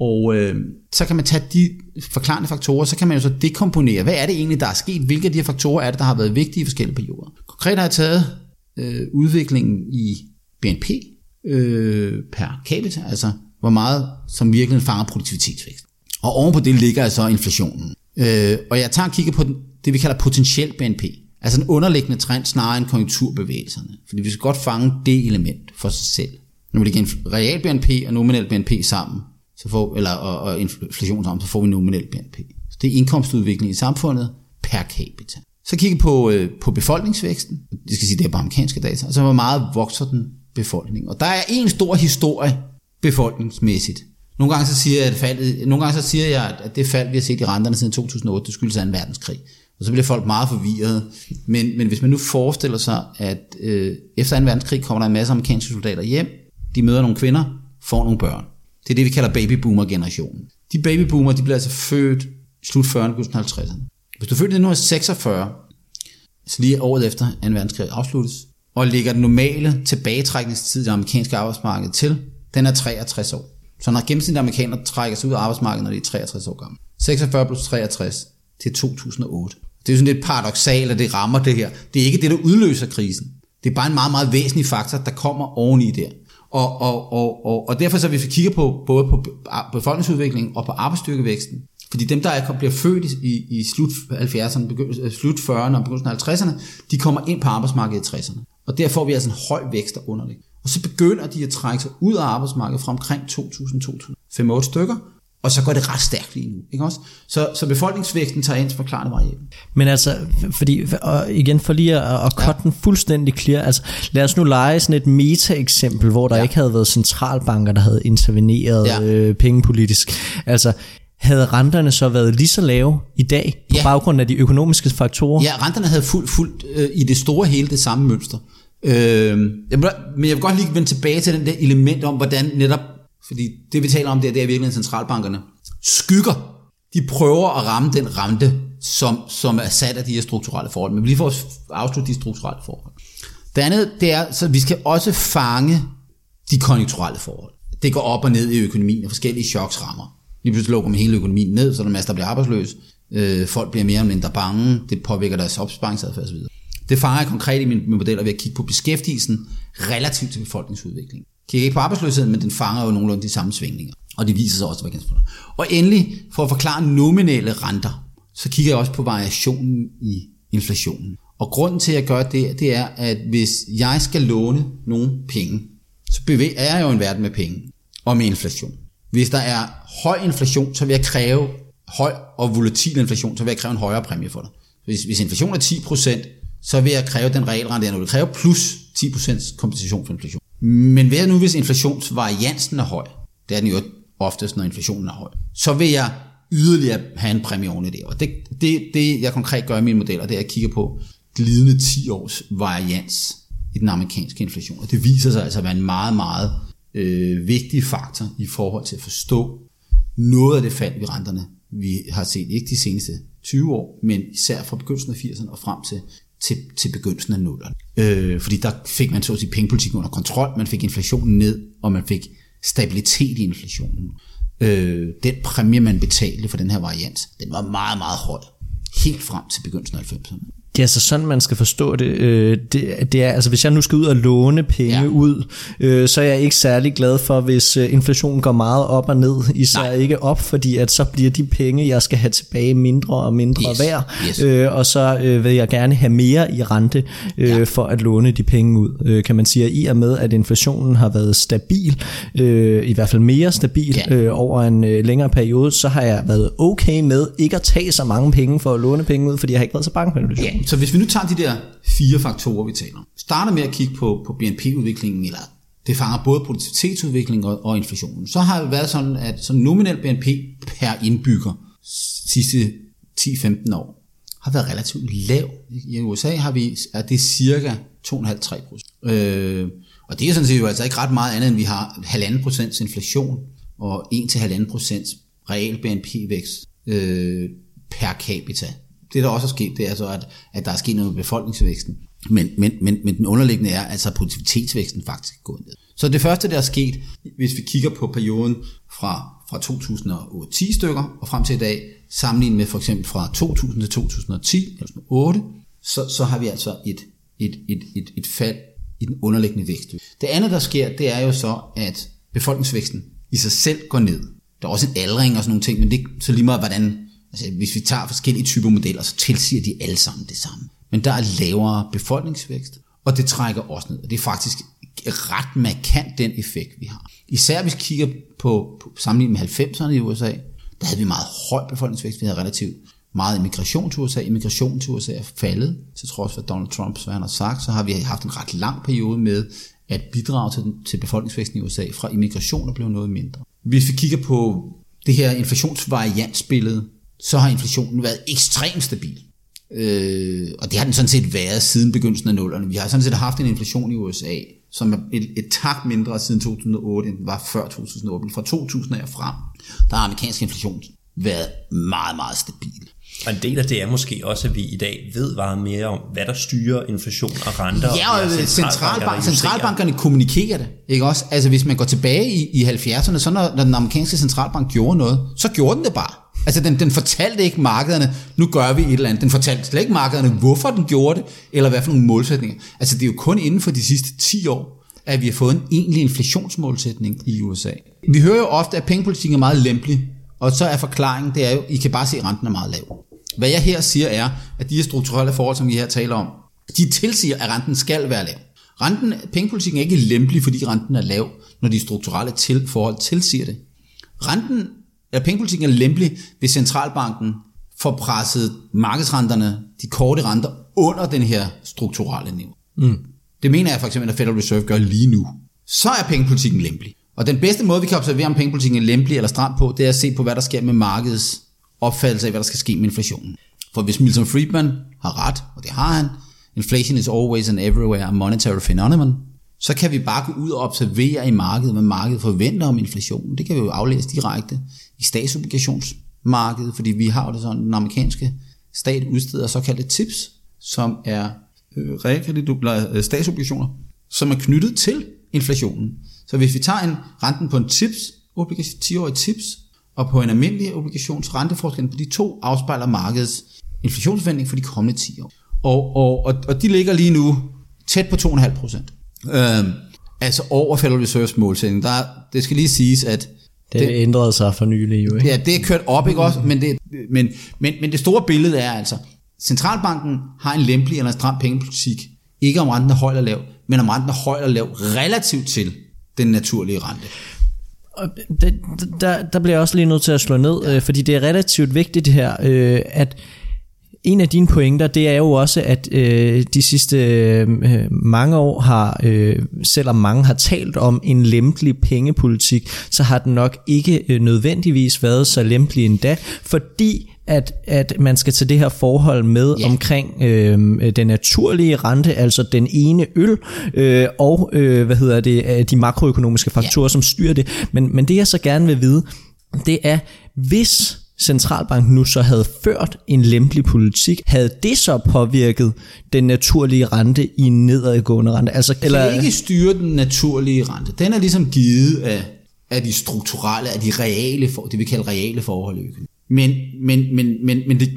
Og øh, så kan man tage de forklarende faktorer, så kan man jo så dekomponere, hvad er det egentlig, der er sket, hvilke af de her faktorer er det, der har været vigtige i forskellige perioder. Konkret har jeg taget øh, udviklingen i BNP øh, per capita, altså hvor meget som virkelig fanger produktivitetsvækst. Og ovenpå det ligger altså inflationen. Øh, og jeg tager og kigger på den, det, vi kalder potentiel BNP. Altså en underliggende trend snarere end konjunkturbevægelserne. Fordi vi skal godt fange det element for sig selv. Når vi lægger real BNP og nominel BNP sammen, så får, eller, og, og inflation sammen, så får vi nominel BNP. Så det er indkomstudviklingen i samfundet per capita. Så kigger på, øh, på befolkningsvæksten. Det skal sige, det er bare amerikanske data. Og så hvor meget vokser den befolkning. Og der er en stor historie befolkningsmæssigt. Nogle gange så siger jeg, at, faldet, nogle gange så siger jeg, at det fald, vi har set i renterne siden 2008, det skyldes af en verdenskrig. Og så bliver folk meget forvirret. Men, men hvis man nu forestiller sig, at øh, efter 2. verdenskrig kommer der en masse amerikanske soldater hjem, de møder nogle kvinder, får nogle børn. Det er det, vi kalder babyboomer-generationen. De babyboomer, de bliver altså født slut 40'erne, 50'erne. Hvis du fødte nu i 1946, så lige året efter 2. verdenskrig afsluttes, og lægger den normale tilbagetrækningstid i det amerikanske arbejdsmarked til, den er 63 år. Så når gennemsnitlige amerikanere trækker sig ud af arbejdsmarkedet, når de er 63 år gamle. 46 plus 63 til 2008. Det er sådan lidt paradoxalt, at det rammer det her. Det er ikke det, der udløser krisen. Det er bare en meget, meget væsentlig faktor, der kommer oveni der. Og, og, og, og, og derfor så hvis vi kigger på både på befolkningsudviklingen og på arbejdsstyrkevæksten, fordi dem, der er, bliver født i, i slut 70'erne, begynd, øh, slut 40'erne og begyndelsen af 50'erne, de kommer ind på arbejdsmarkedet i 60'erne. Og der får vi altså en høj vækst der underligt. Og så begynder de at trække sig ud af arbejdsmarkedet fra omkring 2000-2005-8 stykker, og så går det ret stærkt lige nu. Ikke også? Så, så befolkningsvæksten tager ind til forklarende variabel. Men altså, fordi, og igen for lige at, at ja. den fuldstændig clear, altså lad os nu lege sådan et meta-eksempel, hvor der ja. ikke havde været centralbanker, der havde interveneret ja. øh, pengepolitisk. Altså, havde renterne så været lige så lave i dag, på ja. baggrund af de økonomiske faktorer? Ja, renterne havde fuldt, fuldt øh, i det store hele det samme mønster. Øh, jeg men jeg vil godt lige vende tilbage til den der element om, hvordan netop, fordi det vi taler om, der, er, det er virkelig centralbankerne, skygger, de prøver at ramme den rente, som, som er sat af de her strukturelle forhold. Men vi lige får afslutte de strukturelle forhold. Det andet, det er, så vi skal også fange de konjunkturelle forhold. Det går op og ned i økonomien, og forskellige choks rammer. Lige pludselig lukker man hele økonomien ned, så der er masser, der bliver arbejdsløs. Øh, folk bliver mere eller mindre bange. Det påvirker deres opsparingsadfærd osv. Det fanger jeg konkret i mine modeller ved at kigge på beskæftigelsen relativt til befolkningsudviklingen. Kigger ikke på arbejdsløsheden, men den fanger jo nogenlunde de samme svingninger. Og det viser sig også, hvad Og endelig, for at forklare nominelle renter, så kigger jeg også på variationen i inflationen. Og grunden til, at jeg gør det, det er, at hvis jeg skal låne nogle penge, så er jeg jo en verden med penge og med inflation. Hvis der er høj inflation, så vil jeg kræve høj og volatil inflation, så vil jeg kræve en højere præmie for det. Hvis, hvis inflation er 10%, så vil jeg kræve den realrente, jeg nu vil kræve, plus 10% kompensation for inflation. Men hvad nu, hvis inflationsvariansen er høj? Det er den jo oftest, når inflationen er høj. Så vil jeg yderligere have en præmie oven i det. Og det, det, det, jeg konkret gør i mine modeller, det er at kigge på glidende 10 års varians i den amerikanske inflation. Og det viser sig altså at være en meget, meget øh, vigtig faktor i forhold til at forstå noget af det fald i renterne, vi har set, ikke de seneste 20 år, men især fra begyndelsen af 80'erne og frem til til, til begyndelsen af nullerne. Øh, fordi der fik man så at sige pengepolitikken under kontrol, man fik inflationen ned, og man fik stabilitet i inflationen. Øh, den præmie, man betalte for den her variant, den var meget, meget høj. Helt frem til begyndelsen af 90'erne. Det er altså sådan, man skal forstå det. Øh, det, det er, altså, hvis jeg nu skal ud og låne penge ja. ud, øh, så er jeg ikke særlig glad for, hvis øh, inflationen går meget op og ned, især Nej. ikke op, fordi at så bliver de penge, jeg skal have tilbage, mindre og mindre yes. værd, yes. Øh, og så øh, vil jeg gerne have mere i rente øh, ja. for at låne de penge ud, øh, kan man sige. I og med, at inflationen har været stabil, øh, i hvert fald mere stabil ja. øh, over en øh, længere periode, så har jeg været okay med ikke at tage så mange penge for at låne penge ud, fordi jeg har ikke været så bange for inflationen. Ja så hvis vi nu tager de der fire faktorer, vi taler om, starter med at kigge på, på BNP-udviklingen, eller Det fanger både produktivitetsudviklingen og, og inflationen. Så har det været sådan, at så nominel BNP per indbygger sidste 10-15 år har været relativt lav. I USA har vi, er det cirka 2,5-3 procent. Øh, og det er sådan set jo altså ikke ret meget andet, end vi har 1,5 procents inflation og 1-1,5 procents real BNP-vækst øh, per capita. Det der også er sket, det er så, at, at der er sket noget med befolkningsvæksten. Men, men, men, men den underliggende er, altså at produktivitetsvæksten faktisk gået ned. Så det første, der er sket, hvis vi kigger på perioden fra, fra 2010 stykker og frem til i dag, sammenlignet med for eksempel fra 2000 til 2010, altså 8, så, så har vi altså et, et, et, et, et fald i den underliggende vækst. Det andet, der sker, det er jo så, at befolkningsvæksten i sig selv går ned. Der er også en aldring og sådan nogle ting, men det er så lige meget, hvordan, altså hvis vi tager forskellige typer modeller, så tilsiger de alle sammen det samme. Men der er lavere befolkningsvækst, og det trækker også ned. Og det er faktisk ret markant den effekt, vi har. Især hvis vi kigger på, på sammenlignet med 90'erne i USA, der havde vi meget høj befolkningsvækst. Vi havde relativt meget immigration til USA. Immigration til USA er faldet, til trods for Donald Trump, hvad han har sagt, så har vi haft en ret lang periode med at bidrage til, til befolkningsvæksten i USA fra immigration er blevet noget mindre. Hvis vi kigger på det her inflationsvariansbillede, så har inflationen været ekstremt stabil. Øh, og det har den sådan set været siden begyndelsen af nullerne. Vi har sådan set haft en inflation i USA, som er et, et tak mindre siden 2008, end den var før 2008. Men fra 2000 og frem, der har amerikansk inflation været meget, meget stabil. Og en del af det er måske også, at vi i dag ved meget mere om, hvad der styrer inflation og renter. Ja, og, og centralbank, centralbankerne kommunikerer det. Ikke også? Altså hvis man går tilbage i, i 70'erne, så når, når den amerikanske centralbank gjorde noget, så gjorde den det bare. Altså den, den fortalte ikke markederne, nu gør vi et eller andet. Den fortalte slet ikke markederne, hvorfor den gjorde det, eller hvad for nogle målsætninger. Altså det er jo kun inden for de sidste 10 år, at vi har fået en egentlig inflationsmålsætning i USA. Vi hører jo ofte, at pengepolitikken er meget lempelig, og så er forklaringen, det er jo, I kan bare se, at renten er meget lav. Hvad jeg her siger er, at de her strukturelle forhold, som vi her taler om, de tilsiger, at renten skal være lav. Renten, pengepolitikken er ikke lempelig, fordi renten er lav, når de strukturelle til, forhold tilsiger det. Renten, eller pengepolitikken er lempelig, hvis centralbanken får presset markedsrenterne, de korte renter, under den her strukturelle niveau. Mm. Det mener jeg for eksempel, at Federal Reserve gør lige nu. Så er pengepolitikken lempelig. Og den bedste måde, vi kan observere, om pengepolitikken er lempelig eller stram på, det er at se på, hvad der sker med markedets opfattelse af, hvad der skal ske med inflationen. For hvis Milton Friedman har ret, og det har han, inflation is always and everywhere a monetary phenomenon, så kan vi bare gå ud og observere i markedet, hvad markedet forventer om inflationen. Det kan vi jo aflæse direkte i statsobligationsmarkedet, fordi vi har jo det sådan, den amerikanske stat udsteder såkaldte tips, som er øh, øh statsobligationer, som er knyttet til inflationen. Så hvis vi tager en renten på en tips, 10-årig tips, og på en almindelig obligations renteforskel på de to afspejler markedets inflationsforventning for de kommende 10 år. Og, og, og, og de ligger lige nu tæt på 2,5 procent. Øhm, altså over Federal Reserves målsætning. Der, det skal lige siges, at det, det ændrede sig for nylig jo, ikke? Ja, det er kørt op, ikke også? Men det, men, men, men det store billede er altså, centralbanken har en lempelig eller en stram pengepolitik. Ikke om renten er høj eller lav, men om renten er høj eller lav relativt til den naturlige rente. Og det, der, der bliver jeg også lige nødt til at slå ned, ja. øh, fordi det er relativt vigtigt her, øh, at en af dine pointer, det er jo også, at øh, de sidste øh, mange år har, øh, selvom mange har talt om en lempelig pengepolitik, så har den nok ikke øh, nødvendigvis været så lempelig endda, fordi at, at man skal tage det her forhold med yeah. omkring øh, den naturlige rente, altså den ene øl, øh, og øh, hvad hedder det, øh, de makroøkonomiske faktorer, yeah. som styrer det. Men, men det jeg så gerne vil vide, det er, hvis centralbanken nu så havde ført en lempelig politik, havde det så påvirket den naturlige rente i en nedadgående rente? Altså, kan eller... ikke styre den naturlige rente. Den er ligesom givet af, af de strukturelle, af de reale, det vi kalder reale forhold i økonomien. Men, men, men, men, men det,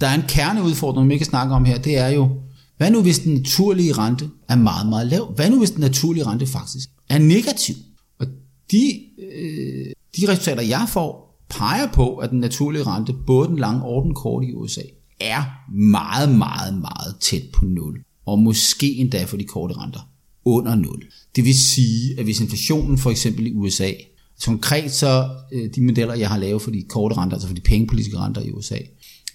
der er en kerneudfordring, vi kan snakke om her, det er jo, hvad nu hvis den naturlige rente er meget, meget lav? Hvad nu hvis den naturlige rente faktisk er negativ? Og de, øh, de resultater, jeg får, peger på, at den naturlige rente, både den lange og den korte i USA, er meget, meget, meget tæt på 0. Og måske endda for de korte renter under 0. Det vil sige, at hvis inflationen for eksempel i USA altså Konkret så øh, de modeller, jeg har lavet for de korte renter, altså for de pengepolitiske renter i USA,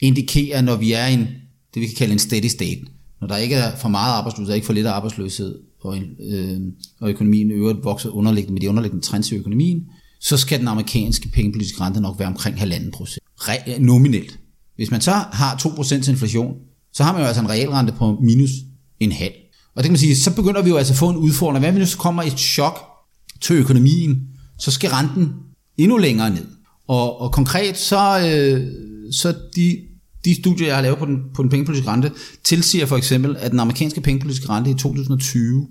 indikerer, når vi er i en, det vi kan kalde en steady state, når der ikke er for meget arbejdsløshed, ikke for lidt arbejdsløshed, og, øh, og økonomien øvrigt vokser underliggende med de underliggende trends i økonomien, så skal den amerikanske pengepolitiske rente nok være omkring 1,5 procent. Øh, nominelt. Hvis man så har 2 procent inflation, så har man jo altså en realrente på minus en halv. Og det kan man sige, så begynder vi jo altså at få en udfordring. Hvad hvis der kommer et chok til økonomien, så skal renten endnu længere ned. Og, og konkret så, øh, så de, de studier, jeg har lavet på den, på den pengepolitiske rente, tilsiger for eksempel, at den amerikanske pengepolitiske rente i 2020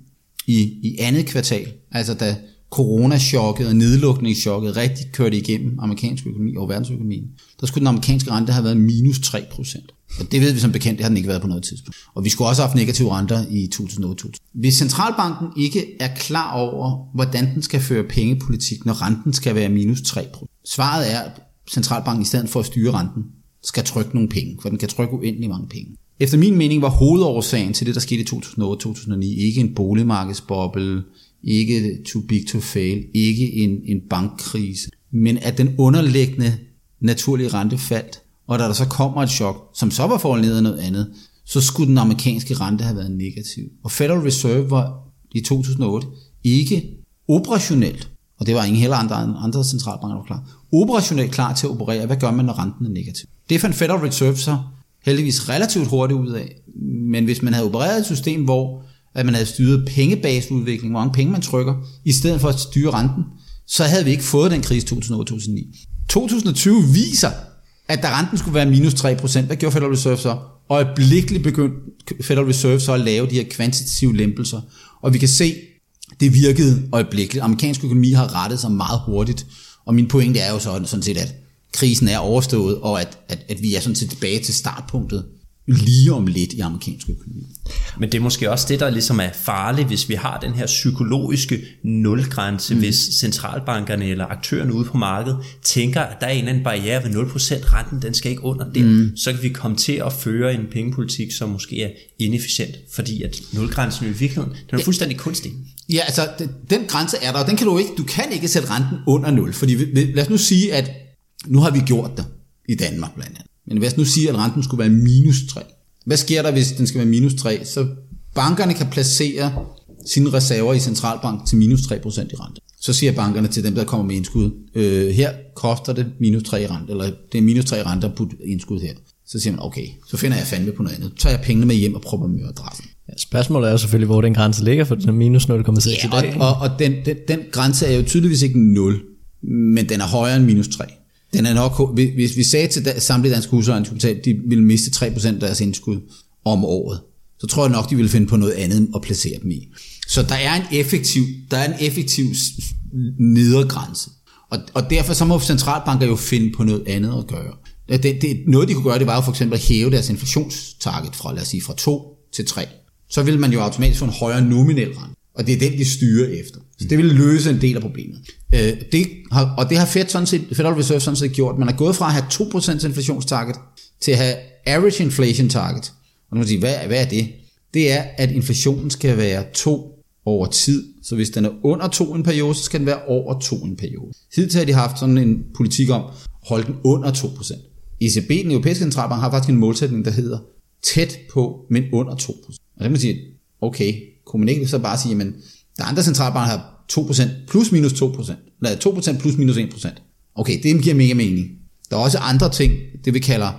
i, i andet kvartal, altså da coronachokket og nedlukningschokket rigtig kørte igennem amerikansk økonomi og verdensøkonomien, der skulle den amerikanske rente have været minus 3%. Og det ved vi som bekendt, det har den ikke været på noget tidspunkt. Og vi skulle også have haft negative renter i 2008. Hvis centralbanken ikke er klar over, hvordan den skal føre pengepolitik, når renten skal være minus 3%, svaret er, at centralbanken i stedet for at styre renten, skal trykke nogle penge, for den kan trykke uendelig mange penge. Efter min mening var hovedårsagen til det, der skete i 2008-2009, ikke en boligmarkedsboble, ikke too big to fail, ikke en, en bankkrise, men at den underliggende naturlige rente faldt, og da der så kommer et chok, som så var foranledet af noget andet, så skulle den amerikanske rente have været negativ. Og Federal Reserve var i 2008 ikke operationelt, og det var ingen heller andre, andre centralbanker, der var klar, operationelt klar til at operere. Hvad gør man, når renten er negativ? Det fandt Federal Reserve så heldigvis relativt hurtigt ud af. Men hvis man havde opereret et system, hvor at man havde styret pengebaseudvikling, hvor mange penge man trykker, i stedet for at styre renten, så havde vi ikke fået den krise 2008-2009. 2020 viser, at da renten skulle være minus 3%, hvad gjorde Federal Reserve så? Øjeblikkeligt begyndte Federal Reserve så at lave de her kvantitative lempelser. Og vi kan se, det virkede øjeblikkeligt. Amerikansk økonomi har rettet sig meget hurtigt. Og min pointe er jo sådan, sådan set, at krisen er overstået, og at, at, at vi er sådan set tilbage til startpunktet lige om lidt i amerikansk økonomi. Men det er måske også det, der ligesom er farligt, hvis vi har den her psykologiske nulgrænse, mm. hvis centralbankerne eller aktørerne ude på markedet tænker, at der er en eller anden barriere ved 0%, renten den skal ikke under det, mm. så kan vi komme til at føre en pengepolitik, som måske er inefficient, fordi at nulgrænsen i virkeligheden, den er ja. fuldstændig kunstig. Ja, altså den grænse er der, og den kan du ikke, du kan ikke sætte renten under 0, fordi lad os nu sige, at nu har vi gjort det i Danmark blandt andet. Men hvis nu siger, at renten skulle være minus 3, hvad sker der, hvis den skal være minus 3? Så bankerne kan placere sine reserver i centralbank til minus 3% i rente. Så siger bankerne til dem, der kommer med indskud, øh, her koster det minus 3 i rente, eller det er minus 3 rente at putte indskud her. Så siger man, okay, så finder jeg fandme på noget andet. Så tager jeg pengene med hjem og propper dem i adressen. Ja, spørgsmålet er jo selvfølgelig, hvor den grænse ligger, for den er minus 0,6 ja, i dag. Og, og, og den, den, den grænse er jo tydeligvis ikke 0, men den er højere end minus 3. Den er nok, hvis vi sagde til samtlige danske husejere, at de ville miste 3% af deres indskud om året, så tror jeg nok, de ville finde på noget andet at placere dem i. Så der er en effektiv, der er en effektiv nedergrænse. Og, og derfor så må centralbanker jo finde på noget andet at gøre. Det, det, noget de kunne gøre, det var jo for eksempel at hæve deres inflationstarget fra, lad os sige, fra 2 til 3. Så vil man jo automatisk få en højere nominel rente. Og det er den, de styrer efter. Så det vil løse en del af problemet. Øh, det har, og det har Fed sådan set, Federal Reserve sådan set gjort. Man er gået fra at have 2% inflationstarget til at have average inflation target. Og nu må sige, hvad, hvad er det? Det er, at inflationen skal være 2 over tid. Så hvis den er under 2 en periode, så skal den være over 2 en periode. Hidtil har de haft sådan en politik om at holde den under 2%. ECB, den europæiske centralbank, har faktisk en målsætning, der hedder tæt på, men under 2%. Og det kan man sige, okay, kunne man ikke så bare sige, at der er andre centralbanker, der har 2% plus minus 2%, eller 2% plus minus 1%. Okay, det giver mega mening. Der er også andre ting, det vi kalder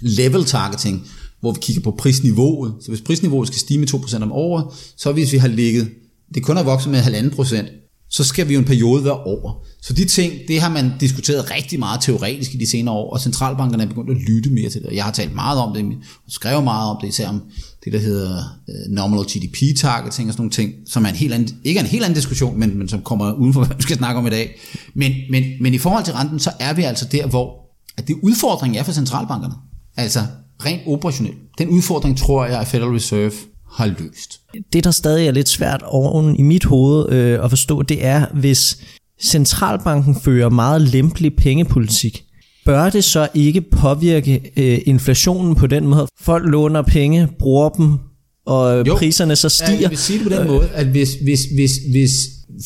level targeting, hvor vi kigger på prisniveauet. Så hvis prisniveauet skal stige med 2% om året, så hvis vi har ligget, det kun har vokset med 1,5%, så skal vi jo en periode være over. Så de ting, det har man diskuteret rigtig meget teoretisk i de senere år, og centralbankerne er begyndt at lytte mere til det. Jeg har talt meget om det, og skrevet meget om det, især om det, der hedder øh, uh, GDP targeting og sådan nogle ting, som er en helt anden, ikke er en helt anden diskussion, men, men som kommer uden for, hvad vi skal snakke om i dag. Men, men, men i forhold til renten, så er vi altså der, hvor at det udfordring er for centralbankerne. Altså rent operationelt. Den udfordring tror jeg, at Federal Reserve har løst. Det, der stadig er lidt svært oven i mit hoved øh, at forstå, det er, hvis centralbanken fører meget lempelig pengepolitik, bør det så ikke påvirke øh, inflationen på den måde? Folk låner penge, bruger dem, og jo, priserne så stiger. Jeg vil sige det på den måde, at hvis, hvis, hvis, hvis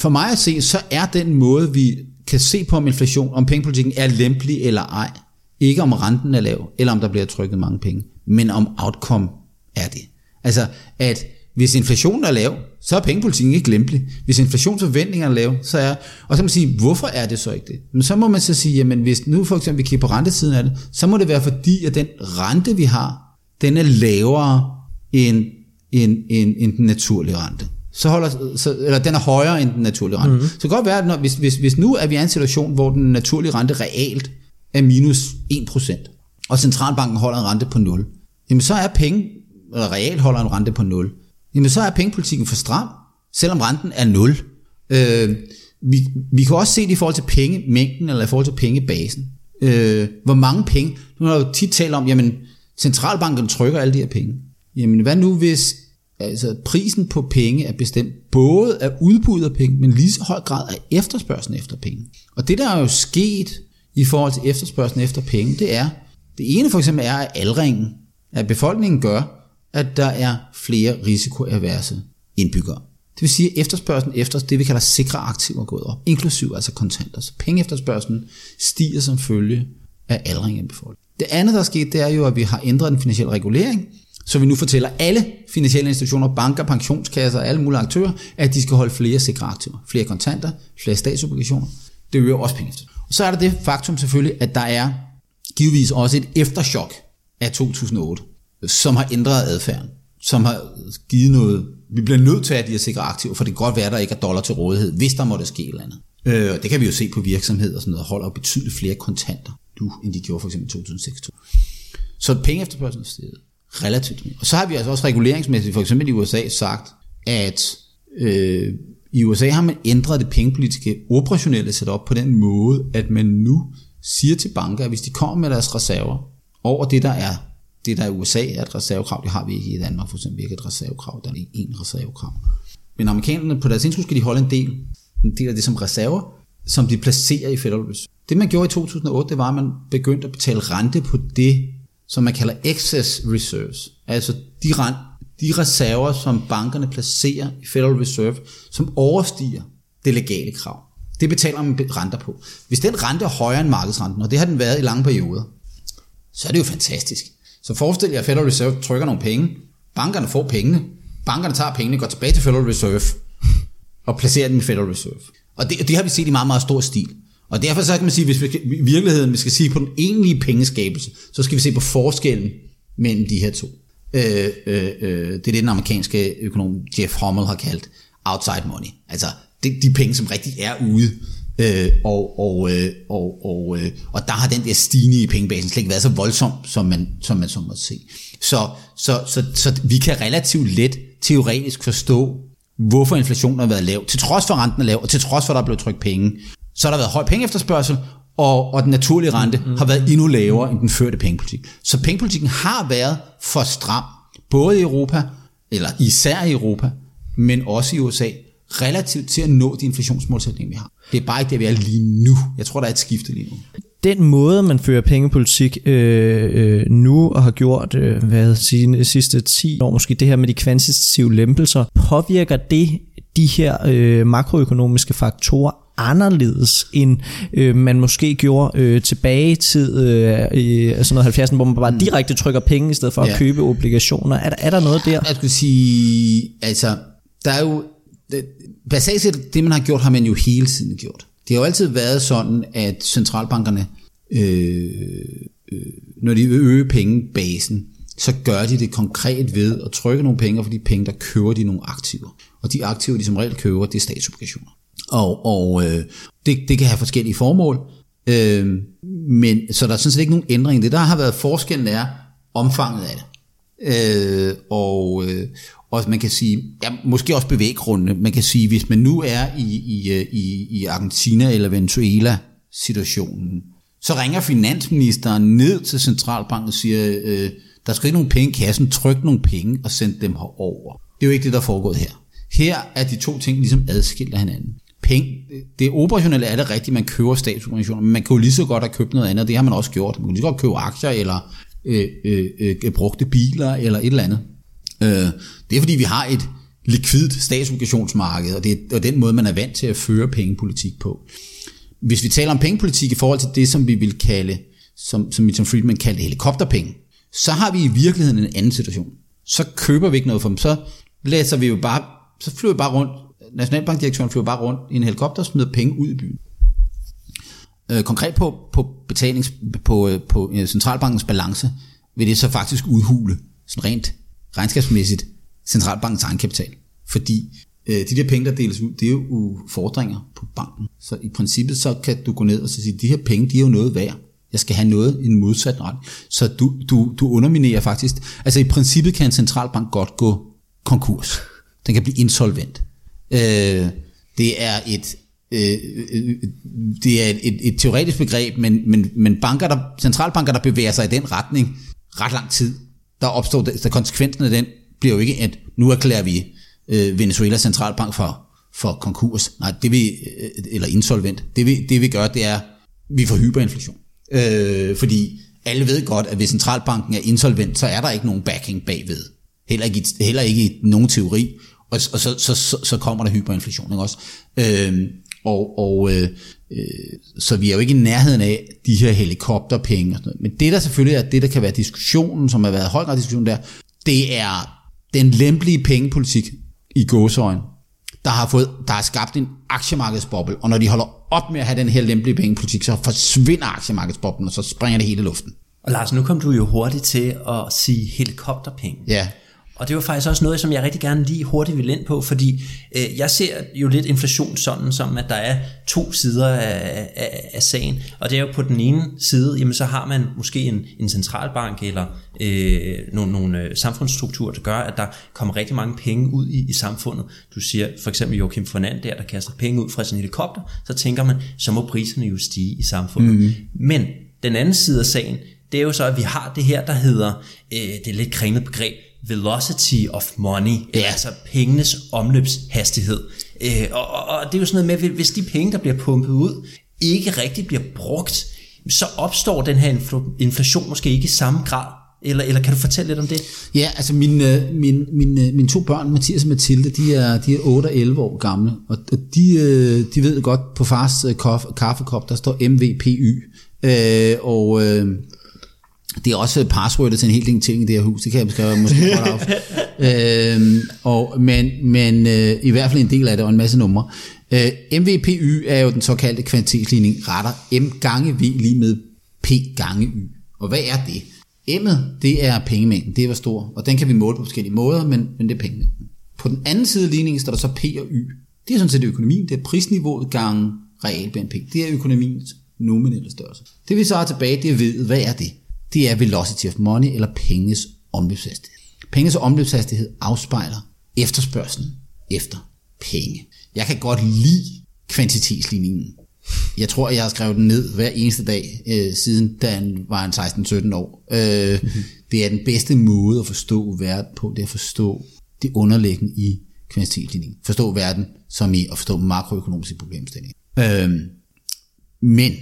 for mig at se, så er den måde, vi kan se på om inflation, om pengepolitikken er lempelig eller ej, ikke om renten er lav, eller om der bliver trykket mange penge, men om outcome er det. Altså, at hvis inflationen er lav, så er pengepolitikken ikke lempelig. Hvis inflationsforventningerne er lave, så er... Og så må man sige, hvorfor er det så ikke det? Men så må man så sige, jamen hvis nu for eksempel vi kigger på rentesiden af det, så må det være fordi, at den rente, vi har, den er lavere end, end, end, end den naturlige rente. Så holder, så, eller den er højere end den naturlige rente. Mm-hmm. Så det kan godt være, at når, hvis, hvis, hvis nu er vi i en situation, hvor den naturlige rente realt er minus 1%, og centralbanken holder en rente på 0, jamen så er penge, eller realt holder en rente på 0, jamen så er pengepolitikken for stram, selvom renten er 0. Øh, vi, vi kan også se det i forhold til pengemængden, eller i forhold til pengebasen. Øh, hvor mange penge, nu har jeg jo tit talt om, jamen centralbanken trykker alle de her penge. Jamen hvad nu hvis altså, prisen på penge er bestemt både af udbud af penge, men lige så høj grad af efterspørgselen efter penge. Og det der er jo sket i forhold til efterspørgselen efter penge, det er, det ene for eksempel er, at aldringen af befolkningen gør, at der er flere risikoaverse indbyggere. Det vil sige, at efterspørgselen efter det, vi kalder sikre aktiver, er gået op, inklusiv altså kontanter. Så pengeefterspørgselen stiger som følge af aldring af befolkningen. Det andet, der er sket, det er jo, at vi har ændret den finansielle regulering, så vi nu fortæller alle finansielle institutioner, banker, pensionskasser og alle mulige aktører, at de skal holde flere sikre aktiver. Flere kontanter, flere statsobligationer. Det øger også penge. Og så er der det faktum selvfølgelig, at der er givetvis også et eftershock af 2008 som har ændret adfærden, som har givet noget, vi bliver nødt til at have de her sikre aktiver, for det kan godt være, at der ikke er dollar til rådighed, hvis der måtte ske et eller andet. Øh, det kan vi jo se på virksomheder og sådan noget, holder betydeligt flere kontanter, du, end de gjorde for eksempel i 2006. Så penge efterspørgselen stedet relativt mere. Og så har vi altså også reguleringsmæssigt, for eksempel i USA, sagt, at øh, i USA har man ændret det pengepolitiske operationelle setup på den måde, at man nu siger til banker, at hvis de kommer med deres reserver over det, der er det, der i USA er et reservekrav, det har vi ikke i Danmark, for eksempel ikke et reservekrav, der er ikke én reservekrav. Men amerikanerne på deres indskud skal de holde en del, en del af det som reserver, som de placerer i Federal Reserve. Det man gjorde i 2008, det var, at man begyndte at betale rente på det, som man kalder excess reserves. Altså de, rent, de reserver, som bankerne placerer i Federal Reserve, som overstiger det legale krav. Det betaler man renter på. Hvis den rente er højere end markedsrenten, og det har den været i lange perioder, så er det jo fantastisk. Så forestil jer, at Federal Reserve trykker nogle penge. Bankerne får pengene. Bankerne tager pengene, går tilbage til Federal Reserve og placerer dem i Federal Reserve. Og det, det har vi set i meget, meget stor stil. Og derfor så kan man sige, hvis vi i virkeligheden vi skal sige på den egentlige pengeskabelse, så skal vi se på forskellen mellem de her to. Øh, øh, øh, det er det, den amerikanske økonom Jeff Hommel har kaldt outside money. Altså de, de penge, som rigtig er ude Øh, og, og, øh, og, og, øh, og der har den der stigning i pengebasen slet ikke været så voldsom, som man, som man så måtte se. Så, så, så, så vi kan relativt let teoretisk forstå, hvorfor inflationen har været lav, til trods for renten er lav, og til trods for, at der er blevet trykt penge. Så har der været høj pengeefterspørgsel, og, og den naturlige rente mm. har været endnu lavere end den førte pengepolitik. Så pengepolitikken har været for stram, både i Europa, eller især i Europa, men også i USA, relativt til at nå de inflationsmålsætninger, vi har. Det er bare ikke det, vi er lige nu. Jeg tror, der er et skifte lige nu. Den måde, man fører pengepolitik øh, øh, nu og har gjort øh, hvad sine sidste 10 år, måske det her med de kvantitative lempelser, påvirker det de her øh, makroøkonomiske faktorer anderledes, end øh, man måske gjorde øh, tilbage i tid, øh, i sådan noget 70'erne, hvor man bare direkte trykker penge i stedet for ja. at købe obligationer. Er, er der noget der? Jeg skulle sige, altså, der er jo basalt set, det man har gjort, har man jo hele tiden gjort. Det har jo altid været sådan, at centralbankerne, øh, øh, når de øger pengebasen, så gør de det konkret ved at trykke nogle penge, for de penge, der køber de nogle aktiver. Og de aktiver, de som regel køber, det er statsobligationer. Og, og øh, det, det kan have forskellige formål, øh, men så der er sådan set ikke nogen ændring. Det der har været forskellen er omfanget af det. Øh, og, øh, og man kan sige, ja, måske også bevæggrundene, man kan sige, hvis man nu er i, i, øh, i, i Argentina eller Venezuela situationen, så ringer finansministeren ned til centralbanken og siger, øh, der skal ikke nogen penge i kassen, tryk nogle penge og send dem herover. Det er jo ikke det, der er foregået her. Her er de to ting ligesom adskilt af hinanden. Penge, det operationelle er det rigtigt, man køber statsobligationer, men man kan jo lige så godt have købt noget andet, det har man også gjort. Man kan lige så godt købe aktier eller Øh, øh, øh, brugte biler eller et eller andet. Øh, det er fordi, vi har et likvidt statsobligationsmarked, og det er og den måde, man er vant til at føre pengepolitik på. Hvis vi taler om pengepolitik i forhold til det, som vi vil kalde, som, som Milton Friedman kaldte helikopterpenge, så har vi i virkeligheden en anden situation. så køber vi ikke noget for dem. Så læser vi jo bare, så flyver vi bare rundt, Nationalbankdirektøren flyver bare rundt i en helikopter og smider penge ud i byen. Øh, konkret på, på, betalings, på, øh, på centralbankens balance vil det så faktisk udhule, sådan rent regnskabsmæssigt, centralbankens egenkapital. Fordi øh, de der penge, der deles ud, det er jo fordringer på banken. Så i princippet så kan du gå ned og så sige, de her penge, de er jo noget værd. Jeg skal have noget i en modsat ret. Så du, du, du underminerer faktisk. Altså i princippet kan en centralbank godt gå konkurs. Den kan blive insolvent. Øh, det er et Øh, øh, øh, det er et, et, et teoretisk begreb, men, men, men banker, der, centralbanker, der bevæger sig i den retning ret lang tid, der opstår, der konsekvensen af den bliver jo ikke, at nu erklærer vi øh, Venezuela centralbank for, for konkurs. Nej, det vi, øh, eller insolvent. Det vi, det vi gør, det er, vi får hyperinflation. Øh, fordi alle ved godt, at hvis centralbanken er insolvent, så er der ikke nogen backing bagved. Heller ikke, heller ikke i nogen teori. Og, og så, så, så, så kommer der hyperinflation ikke også. Øh, og, og øh, øh, så vi er jo ikke i nærheden af de her helikopterpenge. Og sådan noget. Men det der selvfølgelig er, det der kan være diskussionen, som har været høj grad diskussion der, det er den lempelige pengepolitik i gåsøjen, der har, fået, der har skabt en aktiemarkedsboble, og når de holder op med at have den her lempelige pengepolitik, så forsvinder aktiemarkedsboblen, og så springer det hele i luften. Og Lars, nu kom du jo hurtigt til at sige helikopterpenge. Ja. Og det var faktisk også noget, som jeg rigtig gerne lige hurtigt vil ind på, fordi øh, jeg ser jo lidt inflation sådan, som at der er to sider af, af, af sagen. Og det er jo på den ene side, jamen så har man måske en, en centralbank eller øh, nogle, nogle øh, samfundsstrukturer, der gør, at der kommer rigtig mange penge ud i, i samfundet. Du siger for eksempel Joachim Fernand der, der kaster penge ud fra sin helikopter, så tænker man, så må priserne jo stige i samfundet. Mm. Men den anden side af sagen, det er jo så, at vi har det her, der hedder, øh, det er lidt kringlet begreb, velocity of money, ja. altså pengenes omløbshastighed. Øh, og, og, det er jo sådan noget med, hvis de penge, der bliver pumpet ud, ikke rigtig bliver brugt, så opstår den her inflation måske ikke i samme grad. Eller, eller kan du fortælle lidt om det? Ja, altså mine, mine, mine, mine to børn, Mathias og Mathilde, de er, de er 8 og 11 år gamle, og de, øh, de ved godt, på fars øh, kaffekop, der står MVPY. Øh, og øh, det er også passwordet til en hel del ting i det her hus, det kan jeg beskrive måske godt af. øhm, og, men men øh, i hvert fald en del af det, og en masse numre. Øh, MVPY er jo den såkaldte kvantitetsligning, retter M gange V lige med P gange Y. Og hvad er det? M'et, det er pengemængden, det er hvor stor, og den kan vi måle på forskellige måder, men, men det er pengemængden. På den anden side af ligningen står der så P og Y. Det er sådan set økonomien, det er prisniveauet gange real BNP. Det er økonomiens nominelle størrelse. Det vi så har tilbage, det er ved, hvad er det? Det er velocity of money, eller penges omløbshastighed. Penges omløbshastighed afspejler efterspørgselen efter penge. Jeg kan godt lide kvantitetsligningen. Jeg tror, jeg har skrevet den ned hver eneste dag, øh, siden da han var en 16-17 år. Øh, mm-hmm. Det er den bedste måde at forstå verden på, det er at forstå det underliggende i kvantitetsligningen. Forstå verden som i at forstå makroøkonomiske problemstillinger. Øh, men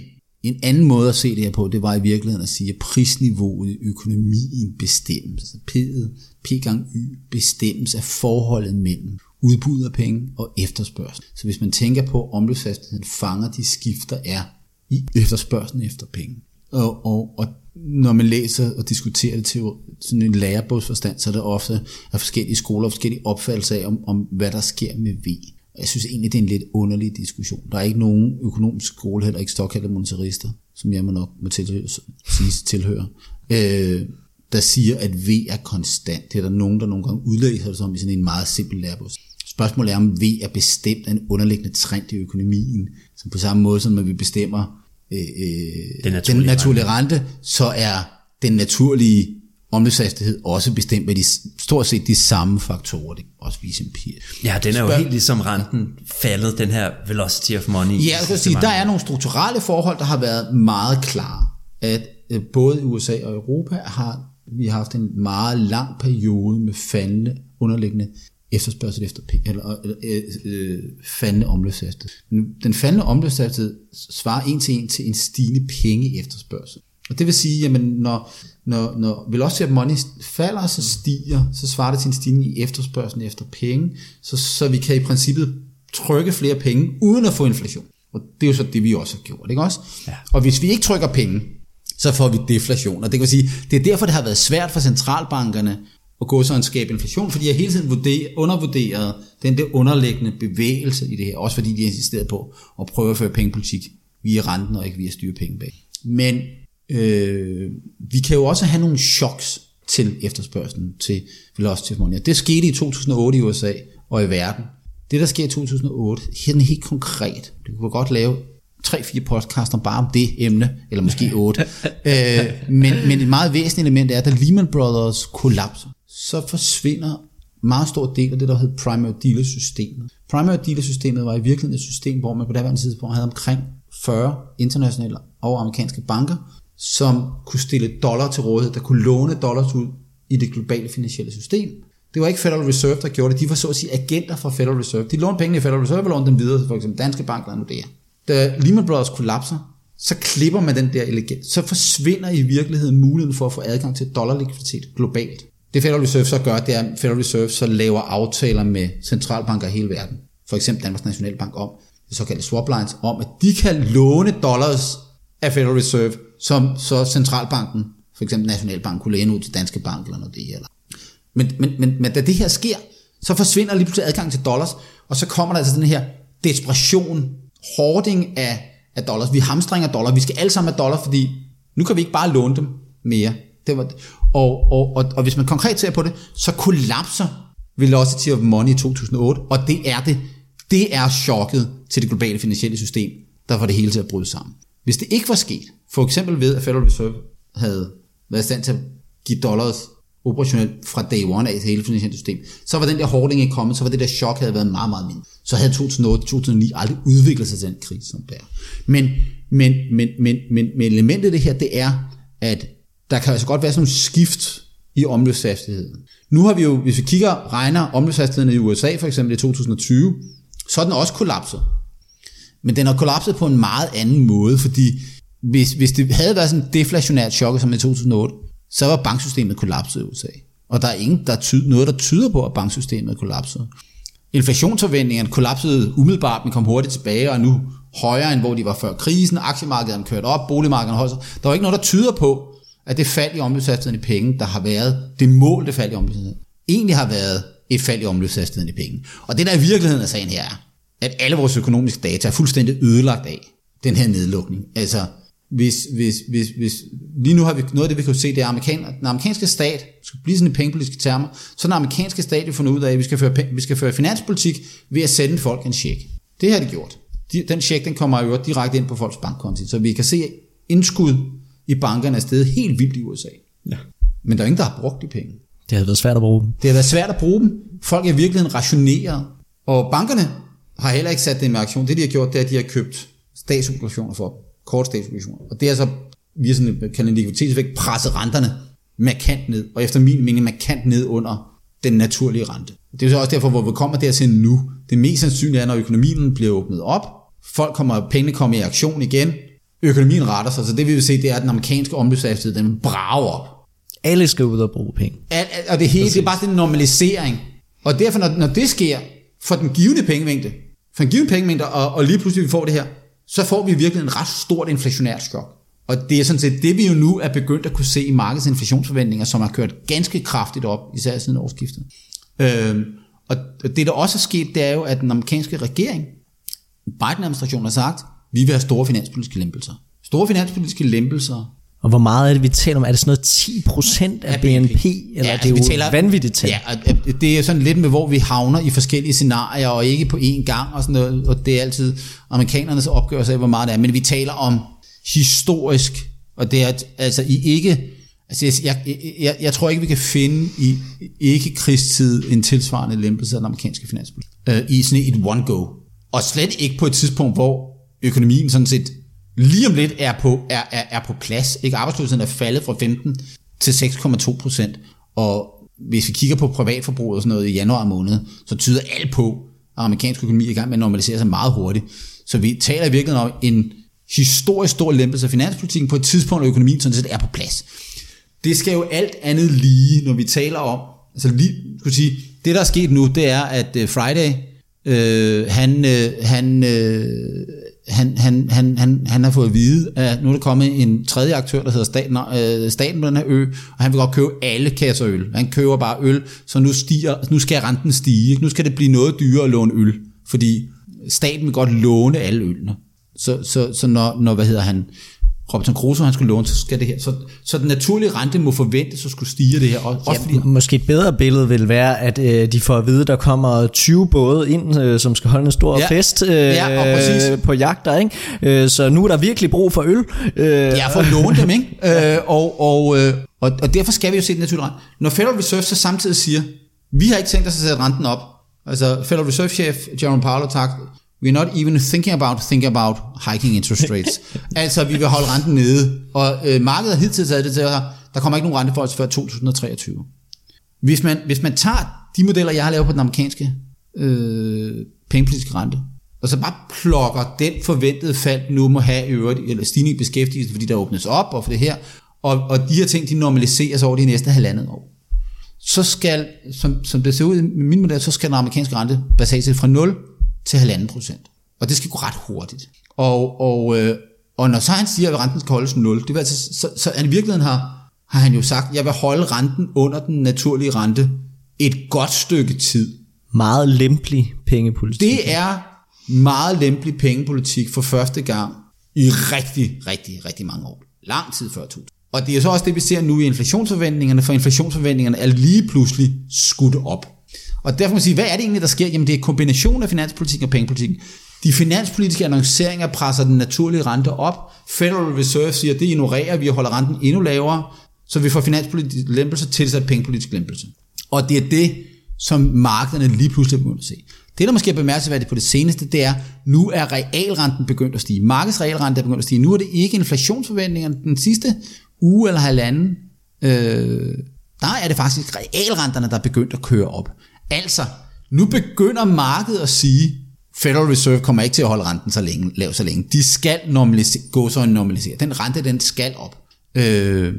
en anden måde at se det her på, det var i virkeligheden at sige, at prisniveauet i økonomien bestemmes. Altså P'et, P gang Y bestemmes af forholdet mellem udbud af penge og efterspørgsel. Så hvis man tænker på, at omløbshastigheden fanger de skifter er i efterspørgselen efter penge. Og, og, og når man læser og diskuterer det til sådan en lærerbogsforstand, så er det ofte af forskellige skoler og forskellige opfattelser af, om, om hvad der sker med V. Jeg synes egentlig, det er en lidt underlig diskussion. Der er ikke nogen økonomisk skole, heller ikke stokkaldte monetarister, som jeg må nok må tilhøre, sige tilhører, øh, der siger, at V er konstant. Det er der nogen, der nogle gange udlægger det som i sådan en meget simpel lærebog. Spørgsmålet er, om V er bestemt af en underliggende trend i økonomien, som på samme måde som når vi bestemmer øh, øh den, naturlige den naturlige rente, rente, så er den naturlige omløbshastighed også bestemt af de, stort set de samme faktorer, det også viser empirisk. Ja, den er jo Spørg... helt ligesom renten faldet, den her velocity of money. Ja, jeg skal sige, der er nogle strukturelle forhold, der har været meget klare, at øh, både i USA og Europa har vi har haft en meget lang periode med faldende underliggende efterspørgsel efter eller, eller øh, øh, faldende omløbshastighed. Den faldende omløbshastighed svarer en til en til en stigende penge efterspørgsel. Og det vil sige, at når, når, når velocity of money falder, så stiger, så svarer det til en stigning i efterspørgselen efter penge, så, så vi kan i princippet trykke flere penge, uden at få inflation. Og det er jo så det, vi også har gjort, ikke også? Ja. Og hvis vi ikke trykker penge, så får vi deflation. Og det kan sige, det er derfor, det har været svært for centralbankerne at gå så en skabe inflation, fordi jeg hele tiden vurder, undervurderet den der underliggende bevægelse i det her, også fordi de insisterede på at prøve at føre pengepolitik via renten og ikke via styre penge bag. Men øh, vi kan jo også have nogle choks til efterspørgselen til velocity of money. Det skete i 2008 i USA og i verden. Det, der sker i 2008, her er helt konkret. Du kunne godt lave tre-fire podcaster bare om det emne, eller måske otte. øh, men, men et meget væsentligt element er, at da Lehman Brothers kollapser, så forsvinder meget stor del af det, der hed primary dealer systemet. Primary dealer systemet var i virkeligheden et system, hvor man på daværende tidspunkt havde omkring 40 internationale og amerikanske banker, som kunne stille dollar til rådighed, der kunne låne dollars ud i det globale finansielle system. Det var ikke Federal Reserve, der gjorde det. De var så at sige agenter for Federal Reserve. De lånte pengene i Federal Reserve og lånte dem videre til for eksempel Danske Bank eller Nordea. Da Lehman Brothers kollapser, så klipper man den der elegant. Så forsvinder i virkeligheden muligheden for at få adgang til dollarlikviditet globalt. Det Federal Reserve så gør, det er, at Federal Reserve så laver aftaler med centralbanker i hele verden. For eksempel Danmarks Nationalbank om, det såkaldte swap lines, om at de kan låne dollars af Federal Reserve, som så centralbanken, for eksempel Nationalbanken, kunne læne ud til Danske Bank eller noget det. Eller. Men, men, men, men da det her sker, så forsvinder lige pludselig adgang til dollars, og så kommer der altså den her desperation, hoarding af, af dollars. Vi hamstringer dollar, vi skal alle sammen have dollar, fordi nu kan vi ikke bare låne dem mere. Det var, og, og, og, og hvis man konkret ser på det, så kollapser velocity of money i 2008, og det er det. Det er chokket til det globale finansielle system, der får det hele til at bryde sammen. Hvis det ikke var sket, for eksempel ved at Federal Reserve havde været i stand til at give dollars operationelt fra day one af til hele finansielle system, så var den der hoarding ikke kommet, så var det der chok havde været meget, meget mindre. Så havde 2008-2009 aldrig udviklet sig til den krise, som der. Men, men, men, men, men, men elementet af det her, det er, at der kan altså godt være sådan nogle skift i omløbshastigheden. Nu har vi jo, hvis vi kigger, regner omløbshastigheden i USA for eksempel i 2020, så er den også kollapset. Men den har kollapset på en meget anden måde, fordi hvis, hvis det havde været sådan et deflationært chok som i 2008, så var banksystemet kollapset i USA. Og der er ingen, der tyder, noget, der tyder på, at banksystemet er kollapset. Inflationsforventningerne kollapsede umiddelbart, men kom hurtigt tilbage, og er nu højere end hvor de var før krisen. Aktiemarkedet kørt op, boligmarkedet højt. Der var ikke noget, der tyder på, at det fald i omløbshastigheden i penge, der har været det mål, det fald i omløbshastigheden, egentlig har været et fald i omløbshastigheden i penge. Og det der i virkeligheden er sagen her er, at alle vores økonomiske data er fuldstændig ødelagt af den her nedlukning. Altså, hvis, hvis, hvis, hvis, lige nu har vi noget af det, vi kan se, det er, amerikan, den amerikanske stat, skal blive sådan i pengepolitiske termer, så den amerikanske stat har fundet ud af, at vi skal, føre, vi skal føre finanspolitik ved at sende folk en check. Det har de gjort. De, den check, den kommer jo direkte ind på folks bankkonti, så vi kan se indskud i bankerne er stedet helt vildt i USA. Ja. Men der er ingen, der har brugt de penge. Det har været svært at bruge dem. Det har været svært at bruge dem. Folk er virkelig rationeret. Og bankerne har heller ikke sat det med aktion. Det de har gjort, det er, at de har købt statsobligationer for kort statsobligationer. Og det er så via sådan en, kan en likviditetsvægt presse renterne markant ned, og efter min mening markant ned under den naturlige rente. Det er så også derfor, hvor vi kommer dertil nu. Det mest sandsynlige er, når økonomien bliver åbnet op, folk kommer, pengene kommer i aktion igen, økonomien retter sig, så det vi vil se, det er, at den amerikanske omløbshastighed, den brager op. Alle skal ud og bruge penge. Al, al, og det hele, Præcis. det er bare den normalisering. Og derfor, når, når det sker, for den givende pengemængde, for en given pengemængde, og, og lige pludselig vi får det her, så får vi virkelig en ret stort inflationært chok. Og det er sådan set det, vi jo nu er begyndt at kunne se i markedets inflationsforventninger, som har kørt ganske kraftigt op, især siden årsskiftet. Øhm, og det, der også er sket, det er jo, at den amerikanske regering, Biden-administrationen har sagt, vi vil have store finanspolitiske lempelser. Store finanspolitiske lempelser. Og hvor meget er det, vi taler om? Er det sådan noget 10 procent af, af BNP? BNP? Eller ja, det er altså, jo taler, vanvittigt tal. Ja, og det er sådan lidt med, hvor vi havner i forskellige scenarier, og ikke på én gang og sådan noget. Og det er altid amerikanernes opgørelse af, hvor meget det er. Men vi taler om historisk, og det er altså i ikke... Altså jeg, jeg, jeg, jeg tror ikke, vi kan finde i ikke-krigstid en tilsvarende lempelse af den amerikanske finanspolitik. Øh, I sådan et one-go. Og slet ikke på et tidspunkt, hvor økonomien sådan set lige om lidt er på, er, er, er på plads. Ikke? Arbejdsløsheden er faldet fra 15 til 6,2 procent. Og hvis vi kigger på privatforbruget og sådan noget i januar måned, så tyder alt på, at amerikansk økonomi er i gang med at normalisere sig meget hurtigt. Så vi taler i virkeligheden om en historisk stor lempelse af finanspolitikken på et tidspunkt, hvor økonomien sådan set er på plads. Det skal jo alt andet lige, når vi taler om, altså lige, skulle sige, det der er sket nu, det er, at øh, Friday, øh, han, øh, han øh, han, han, han, han, han har fået at vide, at nu er der kommet en tredje aktør, der hedder staten, øh, staten på den her ø, og han vil godt købe alle kasser øl. Han køber bare øl, så nu, stiger, nu skal renten stige. Nu skal det blive noget dyrere at låne øl, fordi staten vil godt låne alle ølene. Så, så, så når, når, hvad hedder han, Robinson Crusoe han skulle låne, så skal det her. Så, så den naturlige rente må forventes at skulle stige det her. Også Ja, fordi, måske et bedre billede vil være, at øh, de får at vide, at der kommer 20 både ind, øh, som skal holde en stor Ja. fest øh, Ja, præcis. på jagter. Ikke? Øh, så nu er der virkelig brug for øl. Øh, Ja, for at låne dem, ikke? Øh, og, og, øh, og, og derfor skal vi jo se den naturlige rente. Når Federal Reserve så samtidig siger, vi har ikke tænkt os at sætte renten op. Altså Federal Reserve chef Jerome Powell har we're not even thinking about thinking about hiking interest rates. altså, vi vil holde renten nede. Og øh, markedet har hidtil taget det til, at der kommer ikke nogen rente for os før 2023. Hvis man, hvis man tager de modeller, jeg har lavet på den amerikanske øh, pengepolitiske rente, og så bare plukker den forventede fald, nu må have i øvrigt, eller stigning i beskæftigelse, fordi der åbnes op og for det her, og, og de her ting, de normaliseres over de næste halvandet år. Så skal, som, som det ser ud i min model, så skal den amerikanske rente basalt set fra 0 til 1,5 procent. Og det skal gå ret hurtigt. Og, og, øh, og når så han siger, at renten skal holdes 0, det vil altså, så, så i virkeligheden har, har han jo sagt, at jeg vil holde renten under den naturlige rente et godt stykke tid. Meget lempelig pengepolitik. Det er meget lempelig pengepolitik for første gang i rigtig, rigtig, rigtig mange år. Lang tid før 2000. Og det er så også det, vi ser nu i inflationsforventningerne, for inflationsforventningerne er lige pludselig skudt op. Og derfor må man sige, hvad er det egentlig, der sker? Jamen det er kombination af finanspolitik og pengepolitik. De finanspolitiske annonceringer presser den naturlige rente op. Federal Reserve siger, at det ignorerer vi og holder renten endnu lavere, så vi får finanspolitisk lempelse tilsat pengepolitisk lempelse. Og det er det, som markederne lige pludselig begynder at se. Det, der måske er bemærkelsesværdigt på det seneste, det er, nu er realrenten begyndt at stige. Markedsrealrenten er begyndt at stige. Nu er det ikke inflationsforventningerne. Den sidste uge eller halvanden, øh, der er det faktisk realrenterne, der er begyndt at køre op. Altså, nu begynder markedet at sige, Federal Reserve kommer ikke til at holde renten så længe, lav så længe. De skal normalisere, gå så en normalisere. Den rente, den skal op. Øh,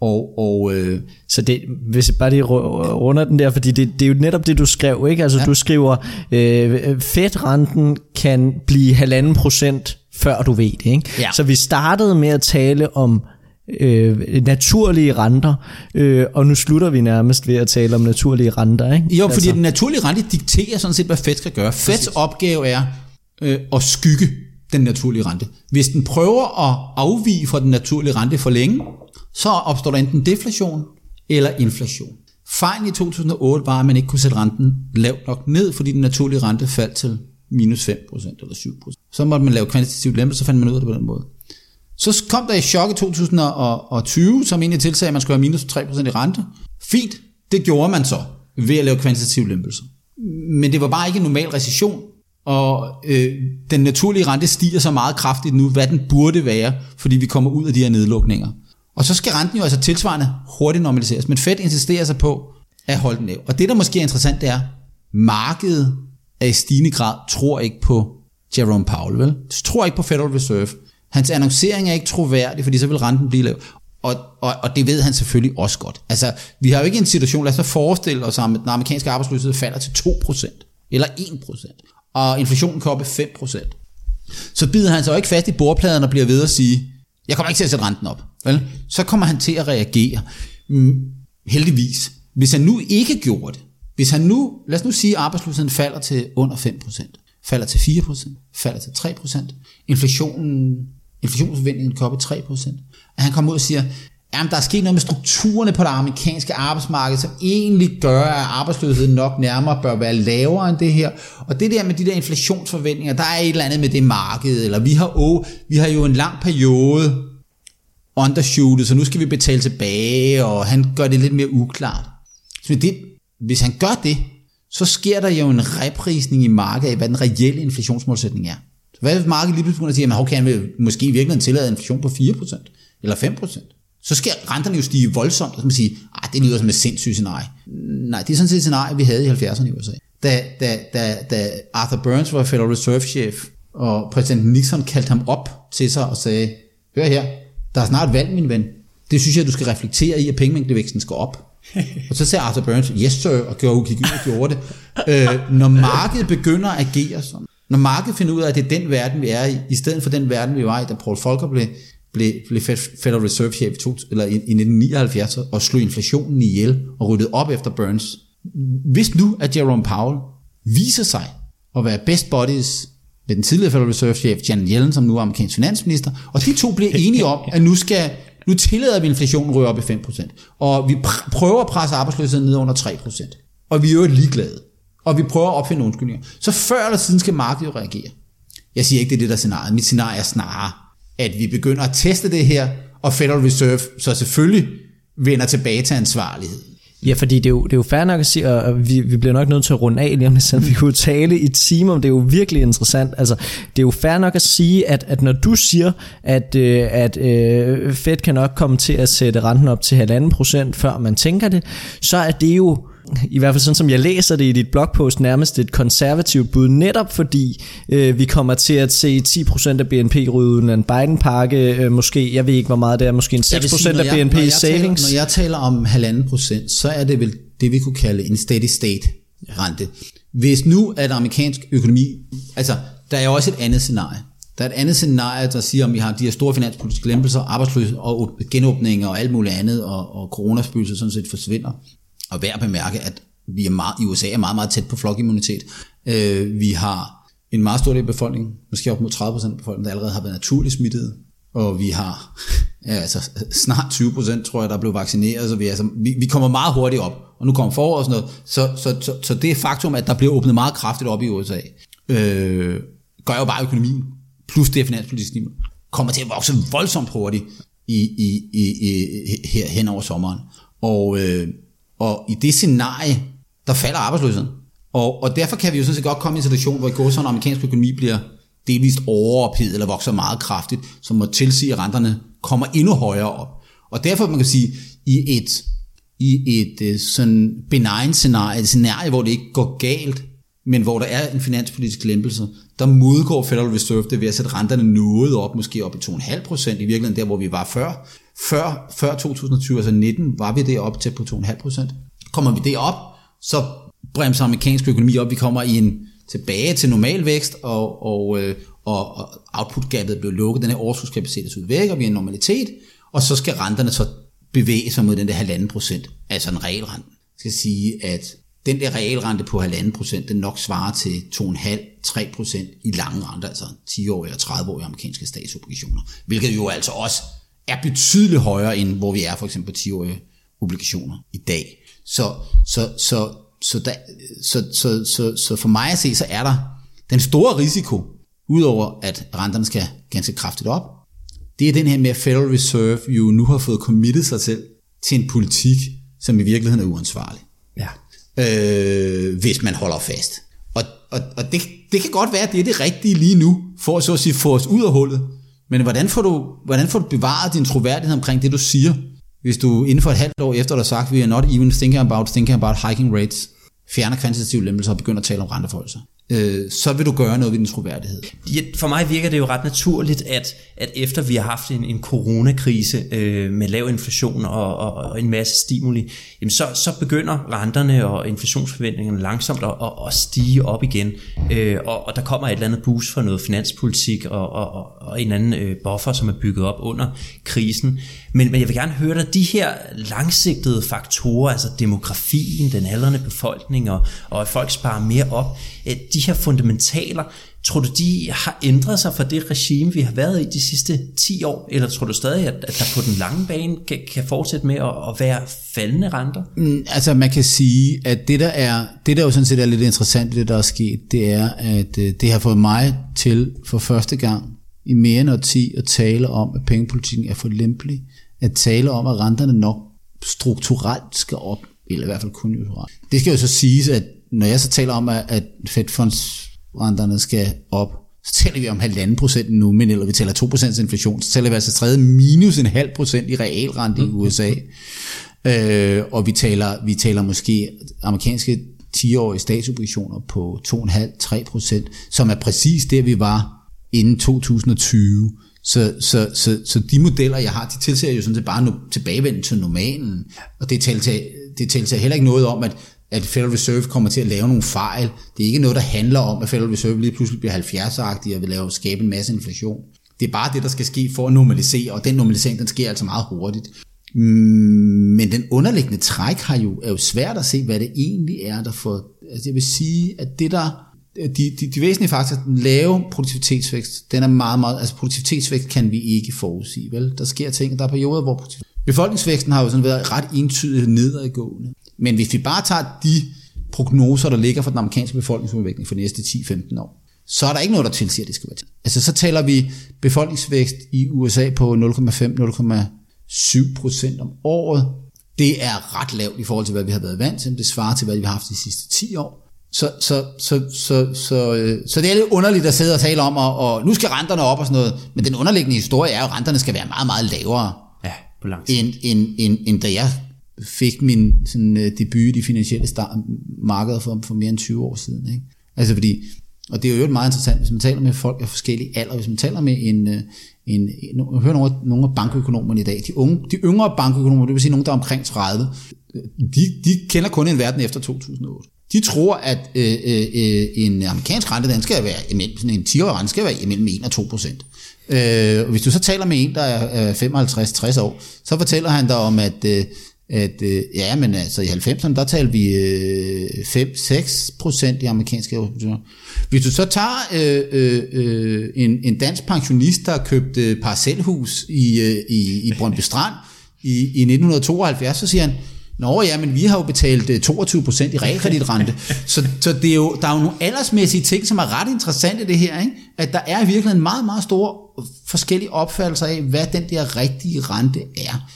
og, og øh, Så det, hvis jeg bare lige ru- runder den der, fordi det, det er jo netop det, du skrev, ikke? Altså ja. du skriver, øh, Fed-renten kan blive halvanden procent, før du ved det, ikke? Ja. Så vi startede med at tale om øh, naturlige renter, øh, og nu slutter vi nærmest ved at tale om naturlige renter, ikke? Jo, fordi altså. den naturlige rente dikterer sådan set, hvad Fed skal gøre. Feds opgave er øh, at skygge den naturlige rente. Hvis den prøver at afvige fra den naturlige rente for længe, så opstår der enten deflation eller inflation. Fejlen i 2008 var, at man ikke kunne sætte renten lavt nok ned, fordi den naturlige rente faldt til minus 5% eller 7%. Så måtte man lave kvantitativ lempelse, så fandt man ud af det på den måde. Så kom der et chok i 2020, som egentlig tilsagde, at man skulle have minus 3% i rente. Fint, det gjorde man så ved at lave kvantitativ lempelse. Men det var bare ikke en normal recession, og øh, den naturlige rente stiger så meget kraftigt nu, hvad den burde være, fordi vi kommer ud af de her nedlukninger. Og så skal renten jo altså tilsvarende hurtigt normaliseres, men Fed insisterer sig på at holde den lav. Og det, der måske er interessant, det er, markedet er i stigende grad tror ikke på Jerome Powell, vel? Tror ikke på Federal Reserve. Hans annoncering er ikke troværdig, fordi så vil renten blive lav. Og, og, og det ved han selvfølgelig også godt. Altså, vi har jo ikke en situation, lad os forestille os, at den amerikanske arbejdsløshed falder til 2%, eller 1%, og inflationen kan op i 5%. Så bider han sig jo ikke fast i bordpladen og bliver ved at sige, jeg kommer ikke til at sætte renten op. Vel? Så kommer han til at reagere. Mm, heldigvis. Hvis han nu ikke gjorde det, hvis han nu, lad os nu sige, at arbejdsløsheden falder til under 5%, falder til 4%, falder til 3%, inflationen, inflationsforventningen kan op i 3%, at han kommer ud og siger, jamen der er sket noget med strukturerne på det amerikanske arbejdsmarked, som egentlig gør, at arbejdsløsheden nok nærmere bør være lavere end det her. Og det der med de der inflationsforventninger, der er et eller andet med det marked, eller vi har, oh, vi har jo en lang periode undershootet, så nu skal vi betale tilbage, og han gør det lidt mere uklart. Så det, hvis han gør det, så sker der jo en reprisning i markedet af, hvad den reelle inflationsmålsætning er. Hvad hvis markedet lige pludselig begynder at okay, han vil måske i virkeligheden tillade inflation på 4% eller 5%? Så skal renterne jo stige voldsomt, og så man sige, at det lyder som et sindssygt scenarie. Nej, det er sådan set et scenarie, vi havde i 70'erne i USA. Da, da, da, da Arthur Burns var Federal Reserve-chef, og præsident Nixon kaldte ham op til sig og sagde, hør her, der er snart valg, min ven. Det synes jeg, du skal reflektere i, at pengemængdevæksten skal op. og så sagde Arthur Burns, yes sir, og gjorde, gik ud og gjorde det. Øh, når markedet begynder at agere sådan, når markedet finder ud af, at det er den verden, vi er i, i stedet for den verden, vi var i, da Paul Volcker blev, blev, blev Federal Reserve chef i, to, eller i, i 1979 og slog inflationen ihjel og ryddede op efter Burns. Hvis nu, at Jerome Powell viser sig at være best buddies med den tidligere Federal Reserve chef Janet Yellen, som nu er amerikansk finansminister, og de to bliver enige om, at nu skal nu tillader vi inflationen ryger op i 5%, og vi pr- prøver at presse arbejdsløsheden ned under 3%, og vi er jo ligeglade, og vi prøver at opfinde undskyldninger. Så før eller siden skal markedet jo reagere. Jeg siger ikke, det er det, der er scenariet. Mit scenarie er snarere, at vi begynder at teste det her, og Federal Reserve så selvfølgelig vender tilbage til ansvarlighed. Ja, fordi det er jo, det er jo fair nok at sige, og vi, vi bliver nok nødt til at runde af lige om lidt, selvom vi kunne tale i timer om det er jo virkelig interessant. Altså, det er jo fair nok at sige, at, at når du siger, at, øh, at øh, Fed kan nok komme til at sætte renten op til 1,5 procent, før man tænker det, så er det jo i hvert fald sådan som jeg læser det i dit blogpost, nærmest et konservativt bud, netop fordi øh, vi kommer til at se 10% af BNP ryge uden en Biden-pakke, øh, måske, jeg ved ikke hvor meget det er, måske en 6% sige, af BNP jeg, savings. Taler, når jeg taler om 1,5%, så er det vel det, vi kunne kalde en steady state rente. Hvis nu at amerikansk økonomi, altså der er jo også et andet scenarie. Der er et andet scenarie, der siger, om vi har de her store finanspolitiske lempelser, arbejdsløshed og genåbninger og alt muligt andet, og, og coronaspøgelser sådan set forsvinder. Og værd at bemærke, at vi er meget, i USA er meget, meget tæt på flokimmunitet. Øh, vi har en meget stor del af befolkningen, måske op mod 30% af befolkningen, der allerede har været naturligt smittet. Og vi har ja, altså, snart 20% tror jeg, der er blevet vaccineret. Så vi, altså, vi, vi kommer meget hurtigt op. Og nu kommer forår og sådan noget. Så, så, så, så det faktum, at der bliver åbnet meget kraftigt op i USA, øh, gør jo bare økonomien, plus det finanspolitiske niveau, kommer til at vokse voldsomt hurtigt i, i, i, i, her hen over sommeren. Og, øh, og i det scenarie, der falder arbejdsløsheden. Og, og derfor kan vi jo sådan set godt komme i en situation, hvor i går sådan amerikansk økonomi bliver delvist overophedet eller vokser meget kraftigt, som må tilsige, at renterne kommer endnu højere op. Og derfor man kan sige, i et, i et øh, sådan benign scenarie, et scenarie, hvor det ikke går galt, men hvor der er en finanspolitisk lempelse, der modgår Federal Reserve det ved at sætte renterne noget op, måske op i 2,5 procent, i virkeligheden der, hvor vi var før. Før, før 2020, altså 19, var vi deroppe til på 2,5 procent. Kommer vi derop, så bremser amerikansk økonomi op, vi kommer i en tilbage til normal vækst, og, og, øh, og, og output-gabet blev lukket, den her overskudskapacitet ud væk, og vi er en normalitet, og så skal renterne så bevæge sig mod den der halvanden procent, altså en realrente. Jeg skal sige, at den der realrente på 1,5 procent, den nok svarer til 2,5-3 procent i lange renter, altså 10-årige og 30-årige amerikanske statsobligationer, hvilket jo altså også er betydeligt højere end hvor vi er for eksempel på 10-årige obligationer i dag. Så, så, så, så, der, så, så, så, så for mig at se, så er der den store risiko, udover at renterne skal ganske kraftigt op, det er den her med, at Federal Reserve jo nu har fået committet sig selv til en politik, som i virkeligheden er uansvarlig. Ja øh, hvis man holder fast. Og, og, og det, det kan godt være, at det er det rigtige lige nu, for at så at sige, få os ud af hullet. Men hvordan får, du, hvordan får du bevaret din troværdighed omkring det, du siger, hvis du inden for et halvt år efter, du har sagt, vi are not even thinking about, thinking about hiking rates, fjerner kvantitative lempelser og begynder at tale om renteforholdelser øh, så vil du gøre noget ved din troværdighed. For mig virker det jo ret naturligt, at, at efter vi har haft en, en coronakrise øh, med lav inflation og, og, og en masse stimuli, jamen så, så begynder renterne og inflationsforventningerne langsomt at, at, at stige op igen, øh, og, og der kommer et eller andet boost fra noget finanspolitik og, og, og en anden øh, buffer, som er bygget op under krisen. Men, men jeg vil gerne høre dig, de her langsigtede faktorer, altså demografien, den aldrende befolkning og, og at folk sparer mere op, de her fundamentaler, tror du, de har ændret sig fra det regime, vi har været i de sidste 10 år? Eller tror du stadig, at, at der på den lange bane kan, kan fortsætte med at, at være faldende renter? Mm, altså man kan sige, at det der, er, det der jo sådan set er lidt interessant, det der er sket, det er, at øh, det har fået mig til for første gang i mere end 10 at tale om, at pengepolitikken er for lempelig. At tale om, at renterne nok strukturelt skal op, eller i hvert fald konjunkturelt. Det skal jo så siges, at når jeg så taler om, at Fed-fondsrenterne skal op, så taler vi om halvanden procent nu, men eller vi taler 2% inflation, så taler vi altså tredje minus en halv procent i realrente i USA. Øh, og vi taler, vi taler måske amerikanske 10-årige statsobligationer på 2,5-3 procent, som er præcis det, vi var inden 2020. Så, så, så, så de modeller, jeg har, de tilser jo sådan set bare no, tilbagevenden til normalen. Og det taler, det taler heller ikke noget om, at at Federal Reserve kommer til at lave nogle fejl. Det er ikke noget, der handler om, at Federal Reserve lige pludselig bliver 70-agtig og vil lave, skabe en masse inflation. Det er bare det, der skal ske for at normalisere, og den normalisering, den sker altså meget hurtigt. Mm, men den underliggende træk har jo, er jo svært at se, hvad det egentlig er, der får... Altså jeg vil sige, at det der... De, de, de væsentlige faktorer, den lave produktivitetsvækst, den er meget, meget... Altså produktivitetsvækst kan vi ikke forudsige, vel? Der sker ting, der er perioder, hvor befolkningsvæksten har jo sådan været ret entydigt nedadgående. Men hvis vi bare tager de prognoser, der ligger for den amerikanske befolkningsudvikling for de næste 10-15 år, så er der ikke noget, der tilsiger, at det skal være til. Altså så taler vi befolkningsvækst i USA på 0,5-0,7 procent om året. Det er ret lavt i forhold til, hvad vi har været vant til. Det svarer til, hvad vi har haft de sidste 10 år. Så, så, så, så, så, øh, så det er lidt underligt at sidde og tale om, og, og nu skal renterne op og sådan noget. Men den underliggende historie er jo, at renterne skal være meget, meget lavere, Ja, på lang end, end, end, end da jeg fik min sådan, øh, debut i de finansielle start- markeder for, for mere end 20 år siden. Ikke? Altså fordi, og det er jo meget interessant, hvis man taler med folk af forskellige alder, hvis man taler med en, øh, en, en hører nogle, nogle af bankøkonomerne i dag, de, unge, de yngre bankøkonomer, det vil sige nogen, der er omkring 30, øh, de, de kender kun en verden efter 2008. De tror, at øh, øh, en amerikansk rente, den skal være, imellem- sådan en 10-årig rente skal være imellem 1 og 2 procent. Øh, og hvis du så taler med en, der er 55-60 år, så fortæller han dig om, at, øh, at øh, ja, men altså i 90'erne, der talte vi øh, 5-6 procent i amerikanske obligationer. Hvis du så tager øh, øh, øh, en, en dansk pensionist, der købte parcelhus i, øh, i, i Brøndby Strand i, i 1972, så siger han, Nå ja, men vi har jo betalt øh, 22% i realkreditrente. så så det er jo, der er jo nogle aldersmæssige ting, som er ret interessante det her. Ikke? At der er virkelig en meget, meget stor forskellige opfattelser af, hvad den der rigtige rente er.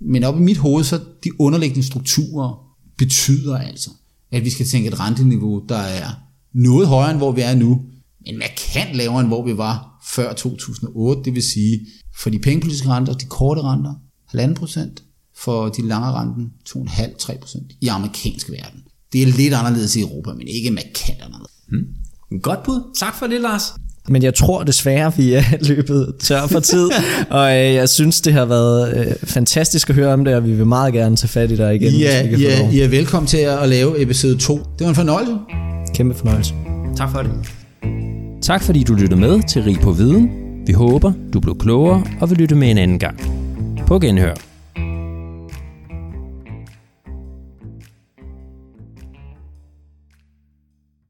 Men op i mit hoved, så de underliggende strukturer betyder altså, at vi skal tænke et renteniveau, der er noget højere end hvor vi er nu, men markant lavere end hvor vi var før 2008. Det vil sige, for de pengepolitiske renter, de korte renter, 1,5 procent, for de lange renten 2,5-3 procent i amerikansk verden. Det er lidt anderledes i Europa, men ikke markant anderledes. Hmm. Godt bud. Tak for det, Lars. Men jeg tror desværre, vi er løbet tør for tid, og øh, jeg synes, det har været øh, fantastisk at høre om det, og vi vil meget gerne tage fat i dig igen, Ja, hvis vi kan få ja, er velkommen til at lave episode 2. Det var en fornøjelse. Kæmpe fornøjelse. Tak for det. Tak fordi du lyttede med til Rig på Viden. Vi håber, du blev klogere og vil lytte med en anden gang. På genhør.